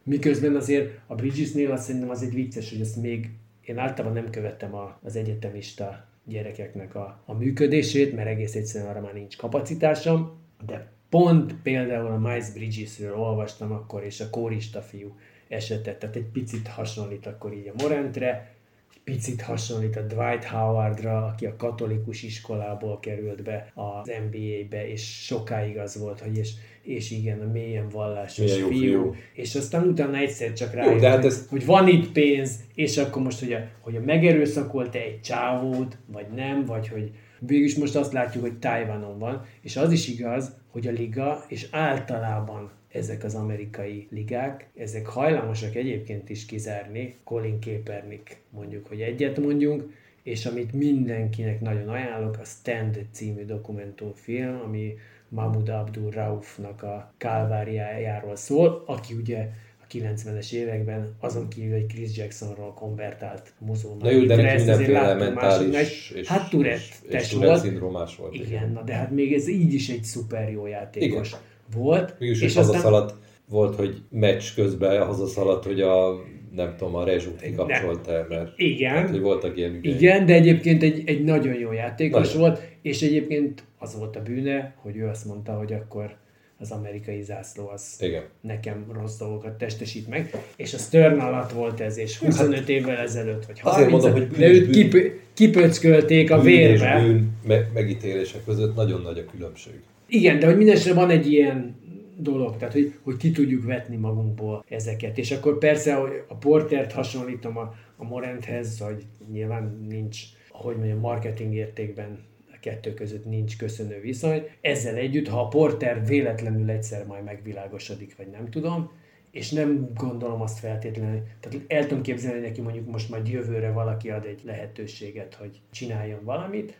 miközben azért a Bridgesnél azt szerintem az egy vicces, hogy ezt még én általában nem követtem a, az egyetemista gyerekeknek a, a működését, mert egész egyszerűen arra már nincs kapacitásom, de pont például a Miles Bridgesről olvastam akkor, és a kórista fiú esetet, tehát egy picit hasonlít akkor így a Morentre, egy picit hasonlít a Dwight Howardra, aki a katolikus iskolából került be az NBA-be, és sokáig az volt, hogy és, és igen, a mélyen vallásos Milyen fiú, fiú. és aztán utána egyszer csak rájött, hát hogy, ez- hogy van itt pénz, és akkor most, hogy a, hogy a megerőszakolt egy csávót, vagy nem, vagy hogy végülis most azt látjuk, hogy Tajvanon van, és az is igaz, hogy a liga, és általában ezek az amerikai ligák, ezek hajlamosak egyébként is kizárni, Colin Kaepernick mondjuk, hogy egyet mondjunk, és amit mindenkinek nagyon ajánlok, a Stand című dokumentumfilm, ami Mahmoud Abdul Raufnak a kálváriájáról szól, aki ugye 90-es években azon kívül, hogy Chris Jacksonról konvertált muzulmán. Na jó, de neki mindenféle mentális másoknak. és, hát Tourette és, és test Tourette volt. szindrómás volt. Igen, na de hát még ez így is egy szuper jó játékos Igen. volt. Mégis és hazaszaladt volt, hogy meccs közben hazaszaladt, hogy a nem tudom, a rezsút kikapcsolta, mert Igen. hát, hogy voltak ilyen ügyei. Igen, de egyébként egy, egy nagyon jó játékos Nagyon. volt, és egyébként az volt a bűne, hogy ő azt mondta, hogy akkor az amerikai zászló az Igen. nekem rossz dolgokat testesít meg, és a Stern alatt volt ez, és 25 évvel ezelőtt, vagy 30 Azért mondom, hogy de bűn és őt bűn. kip, kipöckölték a vérbe. bűn me- megítélése között nagyon nagy a különbség. Igen, de hogy mindenesetre van egy ilyen dolog, tehát hogy, hogy ki tudjuk vetni magunkból ezeket. És akkor persze, hogy a Portert hasonlítom a, a Morenthez, hogy nyilván nincs, hogy mondjam, marketing értékben kettő között nincs köszönő viszony. Ezzel együtt, ha a Porter véletlenül egyszer majd megvilágosodik, vagy nem tudom, és nem gondolom azt feltétlenül, tehát el tudom képzelni, hogy neki mondjuk most majd jövőre valaki ad egy lehetőséget, hogy csináljon valamit,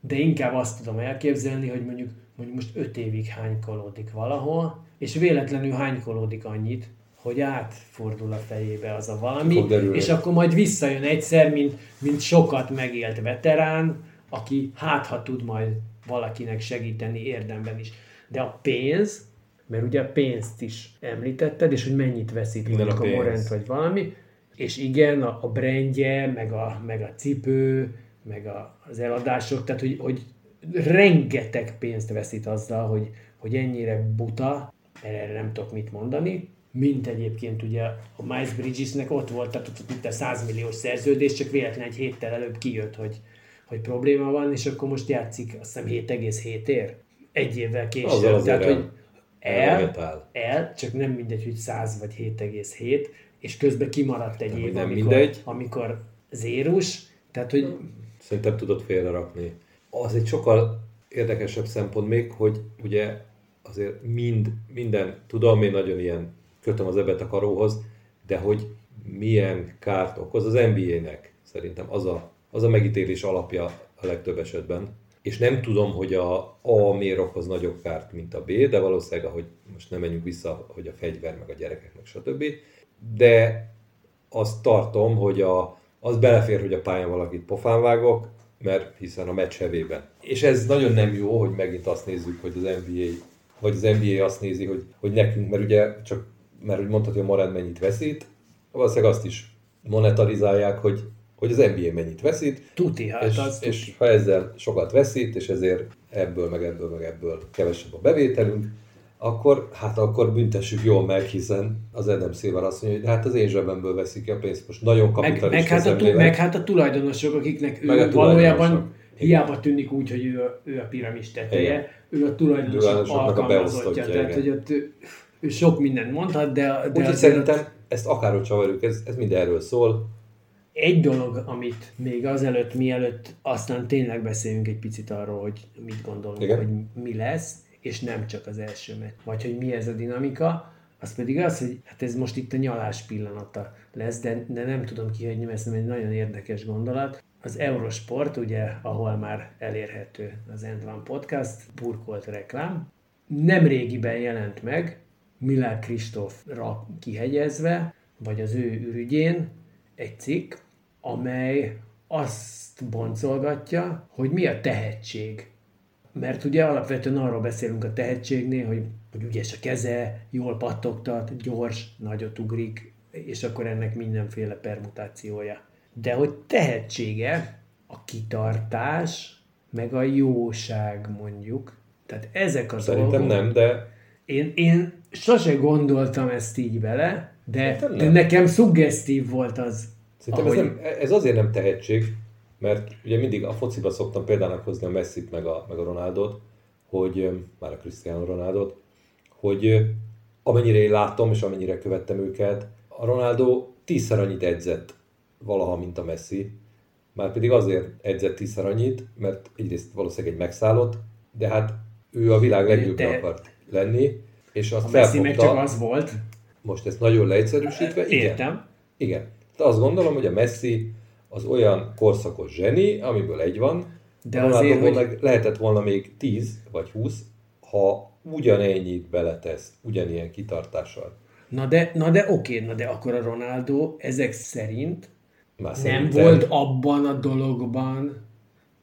de inkább azt tudom elképzelni, hogy mondjuk, mondjuk most öt évig hánykolódik valahol, és véletlenül hánykolódik annyit, hogy átfordul a fejébe az a valami, és akkor majd visszajön egyszer, mint, mint sokat megélt veterán, aki hát ha tud majd valakinek segíteni érdemben is. De a pénz, mert ugye a pénzt is említetted, és hogy mennyit veszít Minden a. Morent vagy valami, és igen, a, a brandje, meg a, meg a cipő, meg a, az eladások, tehát hogy, hogy rengeteg pénzt veszít azzal, hogy, hogy ennyire buta, mert erre nem tudok mit mondani, mint egyébként ugye a Miles Bridgesnek ott volt, tehát ott itt a 100 milliós szerződés, csak véletlen egy héttel előbb kijött, hogy, hogy probléma van, és akkor most játszik azt hiszem 7,7 ér. Egy évvel később. azért Tehát, hogy el, el, csak nem mindegy, hogy 100 vagy 7,7, és közben kimaradt egy hogy év, nem amikor, mindegy. amikor zérus, tehát hogy Szerintem tudod félrerakni. Az egy sokkal érdekesebb szempont még, hogy ugye azért mind, minden, tudom, én nagyon ilyen kötöm az ebet a karóhoz, de hogy milyen kárt okoz az NBA-nek, szerintem az a, az a megítélés alapja a legtöbb esetben. És nem tudom, hogy a A miért okoz nagyobb kárt, mint a B, de valószínűleg, ahogy most nem menjünk vissza, hogy a fegyver, meg a gyerekek, meg stb. De azt tartom, hogy a, az belefér, hogy a pályán valakit pofán vágok, mert hiszen a meccs hevében. És ez nagyon nem jó, hogy megint azt nézzük, hogy az NBA, vagy az NBA azt nézi, hogy, hogy nekünk, mert ugye csak, mert úgy mondhatod, hogy Morán mennyit veszít, valószínűleg azt is monetarizálják, hogy, hogy az NBA mennyit veszít, tuti, hát és, az és ha ezzel sokat veszít, és ezért ebből, meg ebből, meg ebből kevesebb a bevételünk, akkor, hát akkor büntessük jól meg, hiszen az Adam Silver azt mondja, hogy hát az én zsebemből veszik ki a pénzt. Most nagyon meg, kapitalista meg, hát a, tu- meg hát a tulajdonosok, akiknek ő Meg a valójában hiába tűnik úgy, hogy ő, a- ő a piramis teteje, Igen. ő a tulajdonosok alkalmazottja, tehát hogy ott ő, ő sok mindent mondhat, de, de Úgyhogy szerintem ezt akárhogy csavarjuk, ez, ez mind erről szól. Egy dolog, amit még azelőtt, mielőtt aztán tényleg beszéljünk egy picit arról, hogy mit gondolunk, Igen. hogy mi lesz, és nem csak az első meccs, vagy hogy mi ez a dinamika, az pedig az, hogy hát ez most itt a nyalás pillanata lesz, de, de nem tudom kihagyni, mert ez egy nagyon érdekes gondolat. Az Eurosport, ugye, ahol már elérhető az End One Podcast, burkolt reklám, nem régiben jelent meg, Milák Kristófra kihegyezve, vagy az ő ürügyén egy cikk, amely azt boncolgatja, hogy mi a tehetség. Mert ugye alapvetően arról beszélünk a tehetségnél, hogy, hogy ügyes a keze, jól pattogtat, gyors, nagyot ugrik, és akkor ennek mindenféle permutációja. De hogy tehetsége a kitartás, meg a jóság mondjuk. Tehát ezek az Szerintem dolgok. nem, de Én, én sose gondoltam ezt így bele, de, Szerintem de nekem szuggesztív volt az. Szerintem ez, nem, ez azért nem tehetség, mert ugye mindig a fociba szoktam példának hozni a Messit meg a, meg a Ronaldot, hogy már a Cristiano Ronaldot, hogy amennyire én látom, és amennyire követtem őket, a Ronaldo tízszer annyit edzett valaha, mint a Messi. Már pedig azért edzett tízszer annyit, mert egyrészt valószínűleg egy megszállott, de hát ő a világ legjobbja De- akart lenni, és azt A Messi meg csak az volt. most ezt nagyon leegyszerűsítve, igen, Értem. igen. De azt gondolom, hogy a Messi az olyan korszakos zseni, amiből egy van, De azért, hogy- lehetett volna még 10 vagy 20, ha ugyanennyit beletesz, ugyanilyen kitartással. Na de, na de oké, na de akkor a Ronaldo ezek szerint Már nem volt abban a dologban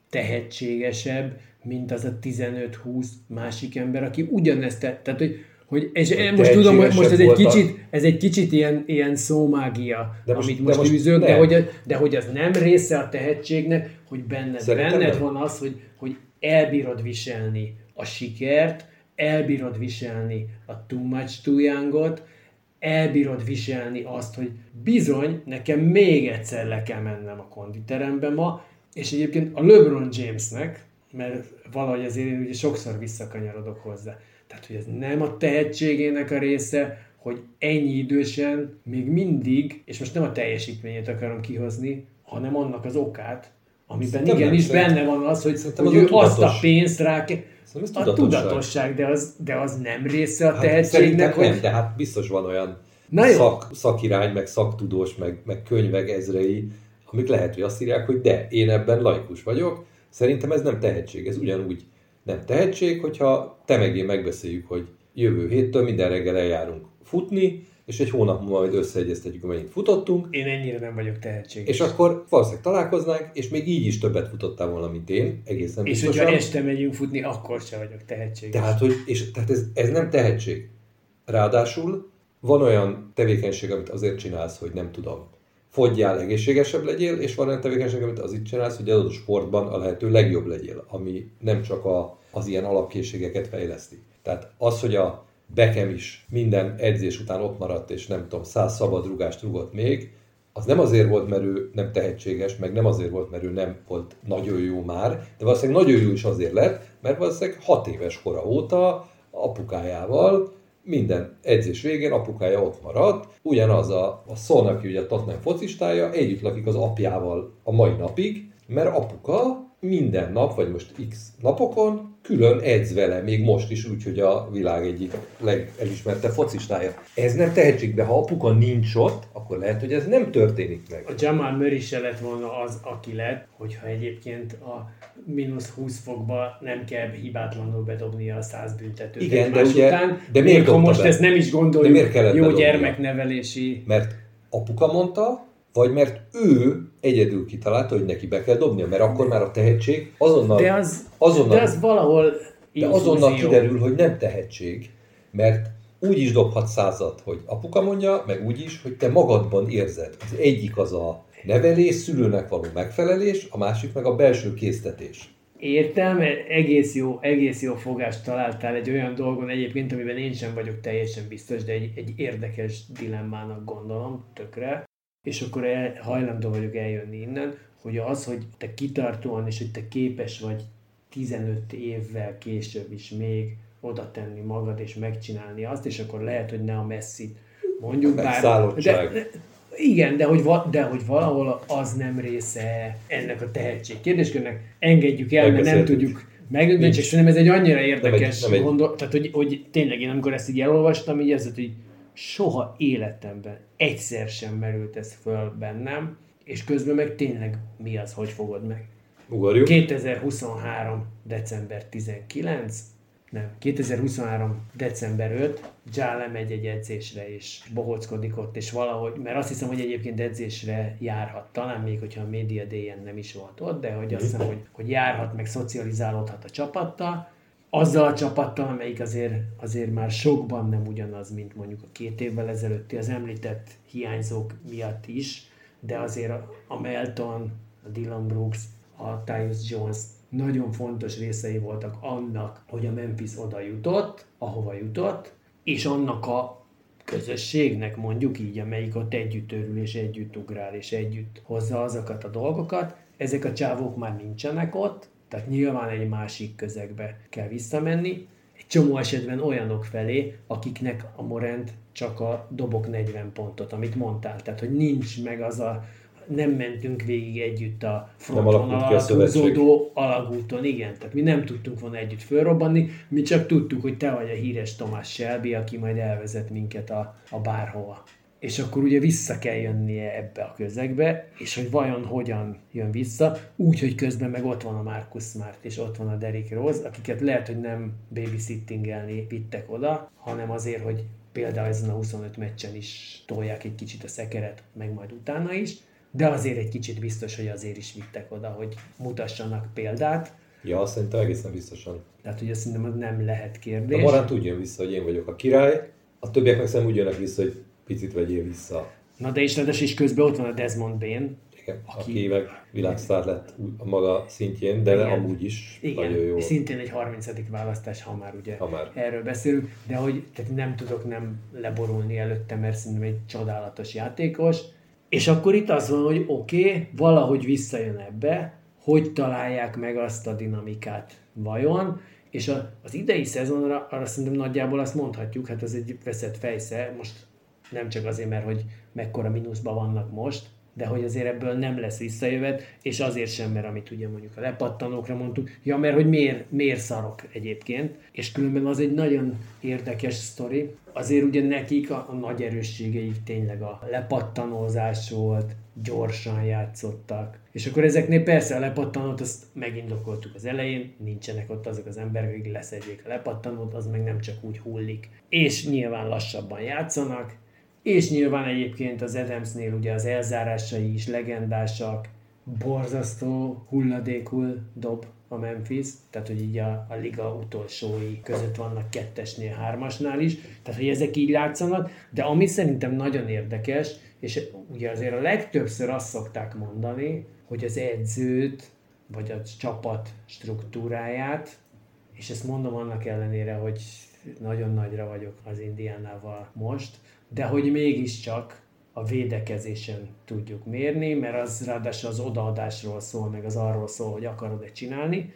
tehetségesebb, mint az a 15-20 másik ember, aki ugyanezt tett. Tehát, hogy, hogy és Hogy most tudom, hogy most ez egy, kicsit, ez egy kicsit ilyen, ilyen szómágia, De most- amit de most, most űzök, de hogy, de hogy az nem része a tehetségnek, hogy benned, Szerintem benned nem. van az, hogy, hogy elbírod viselni a sikert, elbírod viselni a too much too youngot, elbírod viselni azt, hogy bizony, nekem még egyszer le kell mennem a konditerembe ma, és egyébként a LeBron Jamesnek, mert valahogy azért én ugye sokszor visszakanyarodok hozzá, tehát hogy ez nem a tehetségének a része, hogy ennyi idősen még mindig, és most nem a teljesítményét akarom kihozni, hanem annak az okát, amiben Szerintem nem, igenis szerint- benne van az, hogy, hogy az ő a azt a tudatos. pénzt rá ez A tudatosság. tudatosság, de az, de az nem része a Hát tehetségnek, hogy... nem, de hát biztos van olyan Na jó. szak, szakirány, meg szaktudós, meg, meg könyvek ezrei, amik lehet, hogy azt írják, hogy de, én ebben laikus vagyok. Szerintem ez nem tehetség, ez ugyanúgy nem tehetség, hogyha te meg én megbeszéljük, hogy jövő héttől minden reggel eljárunk futni, és egy hónap múlva majd összeegyeztetjük, amennyit futottunk. Én ennyire nem vagyok tehetséges. És akkor valószínűleg találkoznánk, és még így is többet futottál volna, mint én, egészen És biztosan. hogyha este megyünk futni, akkor sem vagyok tehetséges. Tehát, hogy, és, tehát ez, ez nem tehetség. Ráadásul van olyan tevékenység, amit azért csinálsz, hogy nem tudom, fogyjál, egészségesebb legyél, és van olyan tevékenység, amit azért csinálsz, hogy adott sportban a lehető legjobb legyél, ami nem csak a, az ilyen alapkészségeket fejleszti. Tehát az, hogy a Beckham is minden edzés után ott maradt, és nem tudom, száz szabadrugást rugott még, az nem azért volt, mert ő nem tehetséges, meg nem azért volt, mert ő nem volt nagyon jó már, de valószínűleg nagyon jó is azért lett, mert valószínűleg hat éves kora óta apukájával minden edzés végén apukája ott maradt, ugyanaz a, a Son, aki ugye a Tottenham focistája, együtt lakik az apjával a mai napig, mert apuka minden nap, vagy most x napokon külön edz vele, még most is úgy, hogy a világ egyik legelismertebb focistája. Ez nem tehetség, de ha apuka nincs ott, akkor lehet, hogy ez nem történik meg. A Jamal Murray se lett volna az, aki lett, hogyha egyébként a mínusz 20 fokba nem kell hibátlanul bedobnia a száz büntetőt Igen, de ugye- után. de miért ha most be? ezt nem is gondoljuk, De miért jó bedobnia? gyermeknevelési... Mert apuka mondta, vagy mert ő egyedül kitalálta, hogy neki be kell dobnia, mert akkor már a tehetség azonnal, De az, azonnal, de az valahol de azonnal kiderül, hogy nem tehetség, mert úgy is dobhat százat, hogy apuka mondja, meg úgy is, hogy te magadban érzed. Az egyik az a nevelés, szülőnek való megfelelés, a másik meg a belső késztetés. Értem, egész jó, egész jó fogást találtál egy olyan dolgon egyébként, amiben én sem vagyok teljesen biztos, de egy, egy érdekes dilemmának gondolom, tökre. És akkor el, hajlandó vagyok eljönni innen, hogy az, hogy te kitartóan és hogy te képes vagy 15 évvel később is még oda tenni magad és megcsinálni azt, és akkor lehet, hogy ne a messzit mondjuk, bár... De, igen, de hogy, va, de hogy valahol az nem része ennek a tehetség kérdéskörnek, engedjük el, mert nem tudjuk megdönteni, és szerintem ez egy annyira érdekes nem egy- gondol, tehát hogy, hogy tényleg én amikor ezt így elolvastam, így érzed, hogy soha életemben egyszer sem merült ez föl bennem, és közben meg tényleg mi az, hogy fogod meg. Ugorjuk. 2023. december 19, nem, 2023. december 5, Ja lemegy egy edzésre, és bohockodik ott, és valahogy, mert azt hiszem, hogy egyébként edzésre járhat, talán még, hogyha a Media day nem is volt ott, de hogy azt hiszem, hogy, hogy járhat, meg szocializálódhat a csapattal, azzal a csapattal, amelyik azért, azért már sokban nem ugyanaz, mint mondjuk a két évvel ezelőtti, az említett hiányzók miatt is, de azért a, a Melton, a Dylan Brooks, a Tyus Jones nagyon fontos részei voltak annak, hogy a Memphis oda jutott, ahova jutott, és annak a közösségnek mondjuk így, amelyik ott együtt örül, és együtt ugrál, és együtt hozza azokat a dolgokat. Ezek a csávók már nincsenek ott, tehát nyilván egy másik közegbe kell visszamenni. Egy csomó esetben olyanok felé, akiknek a Morent csak a dobok 40 pontot, amit mondtál. Tehát, hogy nincs meg az a nem mentünk végig együtt a frontvonal alakult ki a alatt szövetség. húzódó alagúton, igen. Tehát mi nem tudtunk volna együtt fölrobbanni, mi csak tudtuk, hogy te vagy a híres Tomás Shelby, aki majd elvezet minket a, a bárhova. És akkor ugye vissza kell jönnie ebbe a közegbe, és hogy vajon hogyan jön vissza, úgy, hogy közben meg ott van a Marcus Smart, és ott van a Derrick Rose, akiket lehet, hogy nem babysittingelni vittek oda, hanem azért, hogy például ezen a 25 meccsen is tolják egy kicsit a szekeret, meg majd utána is, de azért egy kicsit biztos, hogy azért is vittek oda, hogy mutassanak példát, Ja, azt szerintem egészen biztosan. tehát hogy azt szerintem az nem lehet A kérdés. Morant úgy jön vissza, hogy én vagyok a király, a többiek meg szerintem úgy jönnek vissza, hogy picit vegyél vissza. Na de és ráadásul is közben ott van a Desmond Bain, Igen, Aki- aki meg világsztár lett a maga szintjén, de Igen. amúgy is nagyon Igen, jó. és szintén egy 30. választás, ha már ugye Ha már. erről beszélünk, de hogy tehát nem tudok nem leborulni előtte, mert szerintem egy csodálatos játékos. És akkor itt az van, hogy oké, okay, valahogy visszajön ebbe, hogy találják meg azt a dinamikát vajon, és a, az idei szezonra arra szerintem nagyjából azt mondhatjuk, hát ez egy veszett fejsze, most nem csak azért, mert hogy mekkora mínuszban vannak most, de hogy azért ebből nem lesz visszajövet, és azért sem, mert amit ugye mondjuk a lepattanókra mondtuk, ja, mert hogy miért, miért szarok egyébként, és különben az egy nagyon érdekes sztori, azért ugye nekik a, a nagy erősségeik tényleg a lepattanózás volt, gyorsan játszottak. És akkor ezeknél persze a lepattanót azt megindokoltuk az elején, nincsenek ott azok az emberek, akik leszedjék a lepattanót, az meg nem csak úgy hullik. És nyilván lassabban játszanak, és nyilván egyébként az Adamsnél ugye az elzárásai is legendásak, borzasztó hulladékul dob a Memphis, tehát hogy így a, a liga utolsói között vannak kettesnél, hármasnál is, tehát hogy ezek így látszanak, de ami szerintem nagyon érdekes, és ugye azért a legtöbbször azt szokták mondani, hogy az edzőt, vagy a csapat struktúráját, és ezt mondom annak ellenére, hogy nagyon nagyra vagyok az Indiánával most, de hogy mégiscsak a védekezésen tudjuk mérni, mert az ráadásul az odaadásról szól, meg az arról szól, hogy akarod-e csinálni.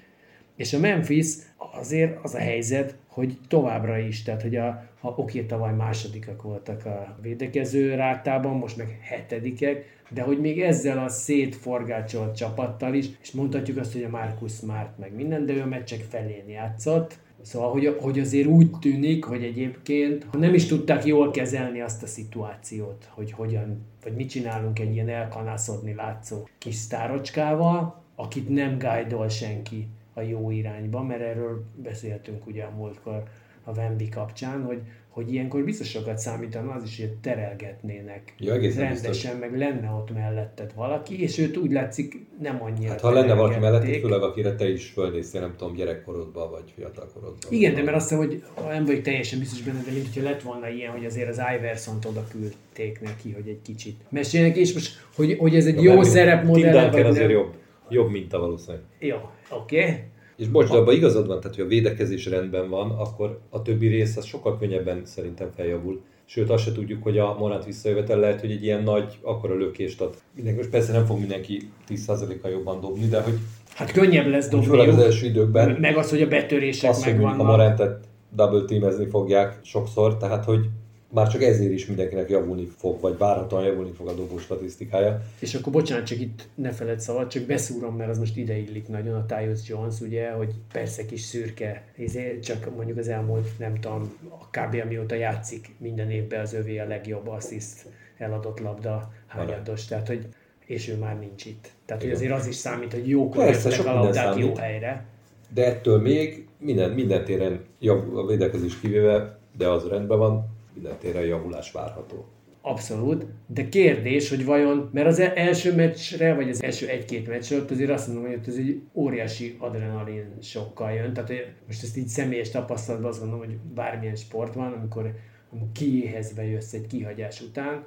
És a Memphis azért az a helyzet, hogy továbbra is, tehát hogy a, ha oké, tavaly másodikak voltak a védekező rátában, most meg hetedikek, de hogy még ezzel a szétforgácsolt csapattal is, és mondhatjuk azt, hogy a Marcus Smart meg minden, de ő a meccsek felén játszott, Szóval, hogy, hogy azért úgy tűnik, hogy egyébként nem is tudták jól kezelni azt a szituációt, hogy hogyan, vagy mit csinálunk egy ilyen elkanászodni látszó kis sztárocskával, akit nem guide senki a jó irányba, mert erről beszéltünk ugye a múltkor a Wemby kapcsán, hogy hogy ilyenkor biztos sokat számítana az is, hogy terelgetnének ja, rendesen, biztos. meg lenne ott melletted valaki, és őt úgy látszik nem annyira Hát ha lenne valaki melletted, főleg akire te is fölnéztél, nem tudom, gyerekkorodban vagy fiatalkorodban. Igen, de mert azt hiszem, hogy nem vagyok teljesen biztos benne, de mint hogyha lett volna ilyen, hogy azért az Iverson-t oda küldték neki, hogy egy kicsit meséljenek, és most, hogy, hogy ez egy ja, jó szerepmodell. Tim azért jobb, jobb minta valószínűleg. Jó, oké. Okay. És bocs, de abban igazad van, tehát hogy a védekezés rendben van, akkor a többi rész az sokkal könnyebben szerintem feljavul. Sőt, azt se tudjuk, hogy a Morant visszajövetel lehet, hogy egy ilyen nagy, akkora lökést ad. Mindenki, most persze nem fog mindenki 10%-kal jobban dobni, de hogy... Hát könnyebb lesz dobni. Főleg az első időkben. Meg az, hogy a betörések az, megvannak. Hogy a Morantet double teamezni fogják sokszor, tehát hogy már csak ezért is mindenkinek javulni fog, vagy várhatóan javulni fog a dobó statisztikája. És akkor bocsánat, csak itt ne feled szabad, csak beszúrom, mert az most ide illik nagyon a Tyus Jones, ugye, hogy persze kis szürke, ezért csak mondjuk az elmúlt, nem tudom, kb. amióta játszik, minden évben az övé a legjobb assziszt eladott labda hányados, tehát hogy és ő már nincs itt. Tehát, hogy azért az is számít, hogy jókor jöttek a labdák jó helyre. De ettől még minden, minden téren jobb a védekezés kivéve, de az rendben van, minden téren javulás várható. Abszolút, de kérdés, hogy vajon, mert az első meccsre, vagy az első egy-két meccsre, ott azért azt mondom, hogy ott ez egy óriási adrenalin sokkal jön. Tehát hogy most ezt így személyes tapasztalatban azt gondolom, hogy bármilyen sport van, amikor, amikor kiéhezve jössz egy kihagyás után,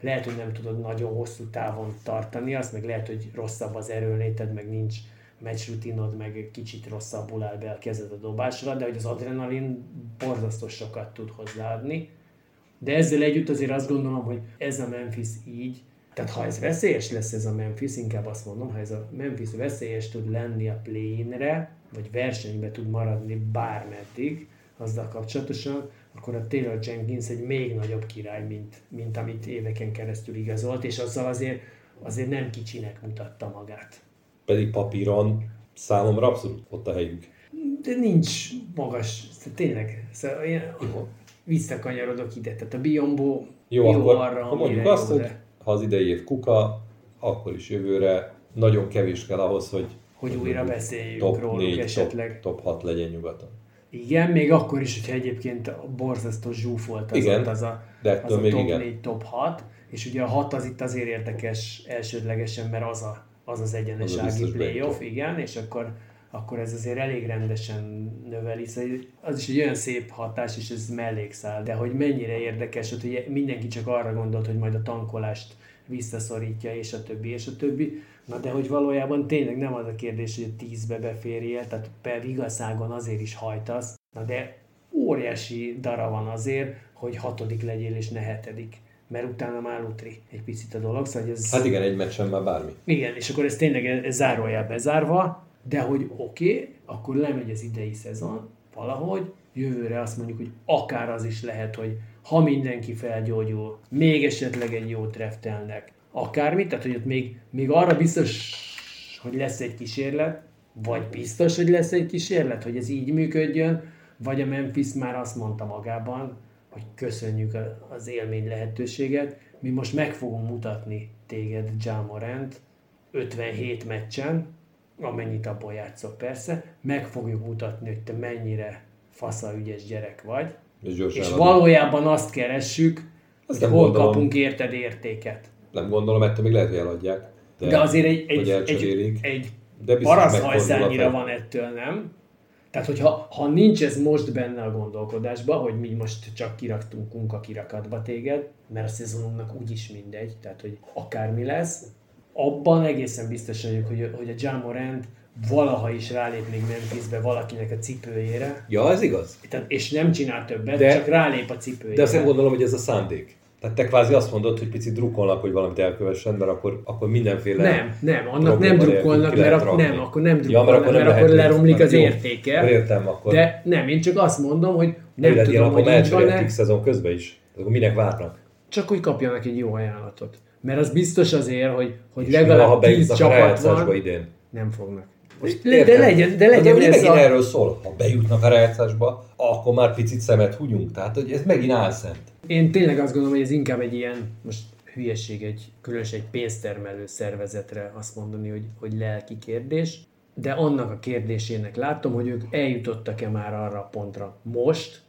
lehet, hogy nem tudod nagyon hosszú távon tartani azt, meg lehet, hogy rosszabb az erőléted, meg nincs meccsrutinod, meg kicsit rosszabbul áll be a kezed a dobásra, de hogy az adrenalin borzasztó sokat tud hozzáadni de ezzel együtt azért azt gondolom, hogy ez a Memphis így, tehát ha ez veszélyes lesz ez a Memphis, inkább azt mondom, ha ez a Memphis veszélyes tud lenni a play-inre, vagy versenybe tud maradni bármeddig, azzal kapcsolatosan, akkor a Taylor Jenkins egy még nagyobb király, mint, mint amit éveken keresztül igazolt, és azzal azért, azért nem kicsinek mutatta magát. Pedig papíron számomra abszolút ott a helyük. De nincs magas, tényleg. Szóval ilyen, visszakanyarodok ide. Tehát a Biombo jó, jó akkor, arra, ha mondjuk azt, hogy ha az idei év kuka, akkor is jövőre nagyon kevés kell ahhoz, hogy hogy újra beszéljünk top róluk 4, esetleg. Top, top 6 legyen nyugaton. Igen, még akkor is, hogyha egyébként borzasztó zsúfolt az, igen, az a, de az a még top igen. 4, top 6, és ugye a 6 az itt azért érdekes elsődlegesen, mert az a, az, az egyenesági playoff, igen, és akkor akkor ez azért elég rendesen növeli. Szóval az is egy olyan szép hatás, és ez mellékszál, de hogy mennyire érdekes, hogy mindenki csak arra gondolt, hogy majd a tankolást visszaszorítja, és a többi, és a többi. Na de hogy valójában tényleg nem az a kérdés, hogy a tízbe beférjél, tehát per igazágon azért is hajtasz, na de óriási dara van azért, hogy hatodik legyél és ne hetedik mert utána már utri egy picit a dolog. Szóval ez... Hát igen, egy meccsen már bármi. Igen, és akkor ez tényleg ez zárójel bezárva, de hogy oké, okay, akkor lemegy az idei szezon valahogy, jövőre azt mondjuk, hogy akár az is lehet, hogy ha mindenki felgyógyul, még esetleg egy jó draftelnek, akármit, tehát hogy ott még, még arra biztos, hogy lesz egy kísérlet, vagy biztos, hogy lesz egy kísérlet, hogy ez így működjön, vagy a Memphis már azt mondta magában, hogy köszönjük az élmény lehetőséget, mi most meg fogunk mutatni téged, Jamorant, 57 meccsen, amennyit abból játszok persze, meg fogjuk mutatni, hogy te mennyire fasza ügyes gyerek vagy, és, és valójában azt keressük, azt hogy hol gondolom, kapunk érted értéket. Nem gondolom, ettől még lehet, hogy eladják. De, de azért egy, egy, egy, egy de paraszhajszányira van ettől, nem? Tehát, hogyha ha nincs ez most benne a gondolkodásban, hogy mi most csak kiraktunk kunka kirakatba téged, mert a szezonunknak úgyis mindegy, tehát, hogy akármi lesz, abban egészen biztos vagyok, hogy, hogy a Jamorant valaha is rálép még Memphisbe valakinek a cipőjére. Ja, ez igaz. Tehát, és nem csinál többet, de, csak rálép a cipőjére. De azt nem gondolom, hogy ez a szándék. Tehát te kvázi azt mondod, hogy picit drukkolnak, hogy valamit elkövessen, mert akkor, akkor mindenféle... Nem, nem, annak nem drukkolnak, mert ak- nem, akkor nem drukkolnak, ja, mert akkor, nem mert akkor leromlik az értéke. Értem akkor. De nem, én csak azt mondom, hogy nem Élet tudom, hogy így van szezon közben is. Akkor minek várnak? Csak hogy kapjanak egy jó ajánlatot. Mert az biztos azért, hogy, hogy legalább ha 10 csapat van, idén. nem fognak. Most de, de legyen, de legyen de ez a... erről szól. Ha bejutnak a rájátszásba, akkor már picit szemet húgyunk. Tehát, hogy ez megint álszent. Én tényleg azt gondolom, hogy ez inkább egy ilyen, most hülyeség egy, különösen egy pénztermelő szervezetre azt mondani, hogy, hogy lelki kérdés, de annak a kérdésének látom, hogy ők eljutottak-e már arra a pontra most,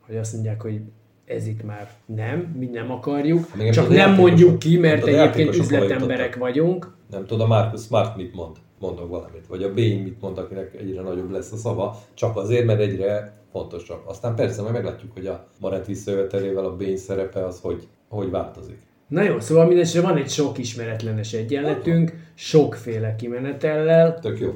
hogy azt mondják, hogy ez itt már nem, mi nem akarjuk, Még csak nem mondjuk ki, mert egyébként üzletemberek vagyunk. Nem tudom, Marcus Smart mit mond, mondok valamit, vagy a Bain mit mond, akinek egyre nagyobb lesz a szava, csak azért, mert egyre fontosabb. Aztán persze majd meglátjuk, hogy a Marent visszajövetelével a Bain szerepe az hogy, hogy változik. Na jó, szóval mindesetre van egy sok ismeretlenes egyenletünk, sokféle kimenetellel. Tök jó.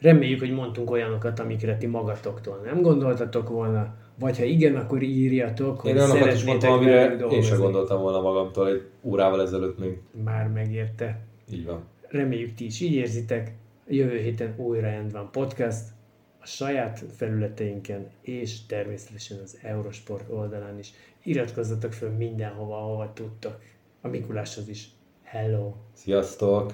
Reméljük, hogy mondtunk olyanokat, amikre ti magatoktól nem gondoltatok volna, vagy ha igen, akkor írjatok, hogy én szeretnétek is mondtam, amire én sem gondoltam volna magamtól egy órával ezelőtt még. Már megérte. Így van. Reméljük ti is így érzitek. Jövő héten újra end van podcast a saját felületeinken, és természetesen az Eurosport oldalán is. Iratkozzatok fel mindenhova, ahova tudtok. A Mikuláshoz is. Hello! Sziasztok!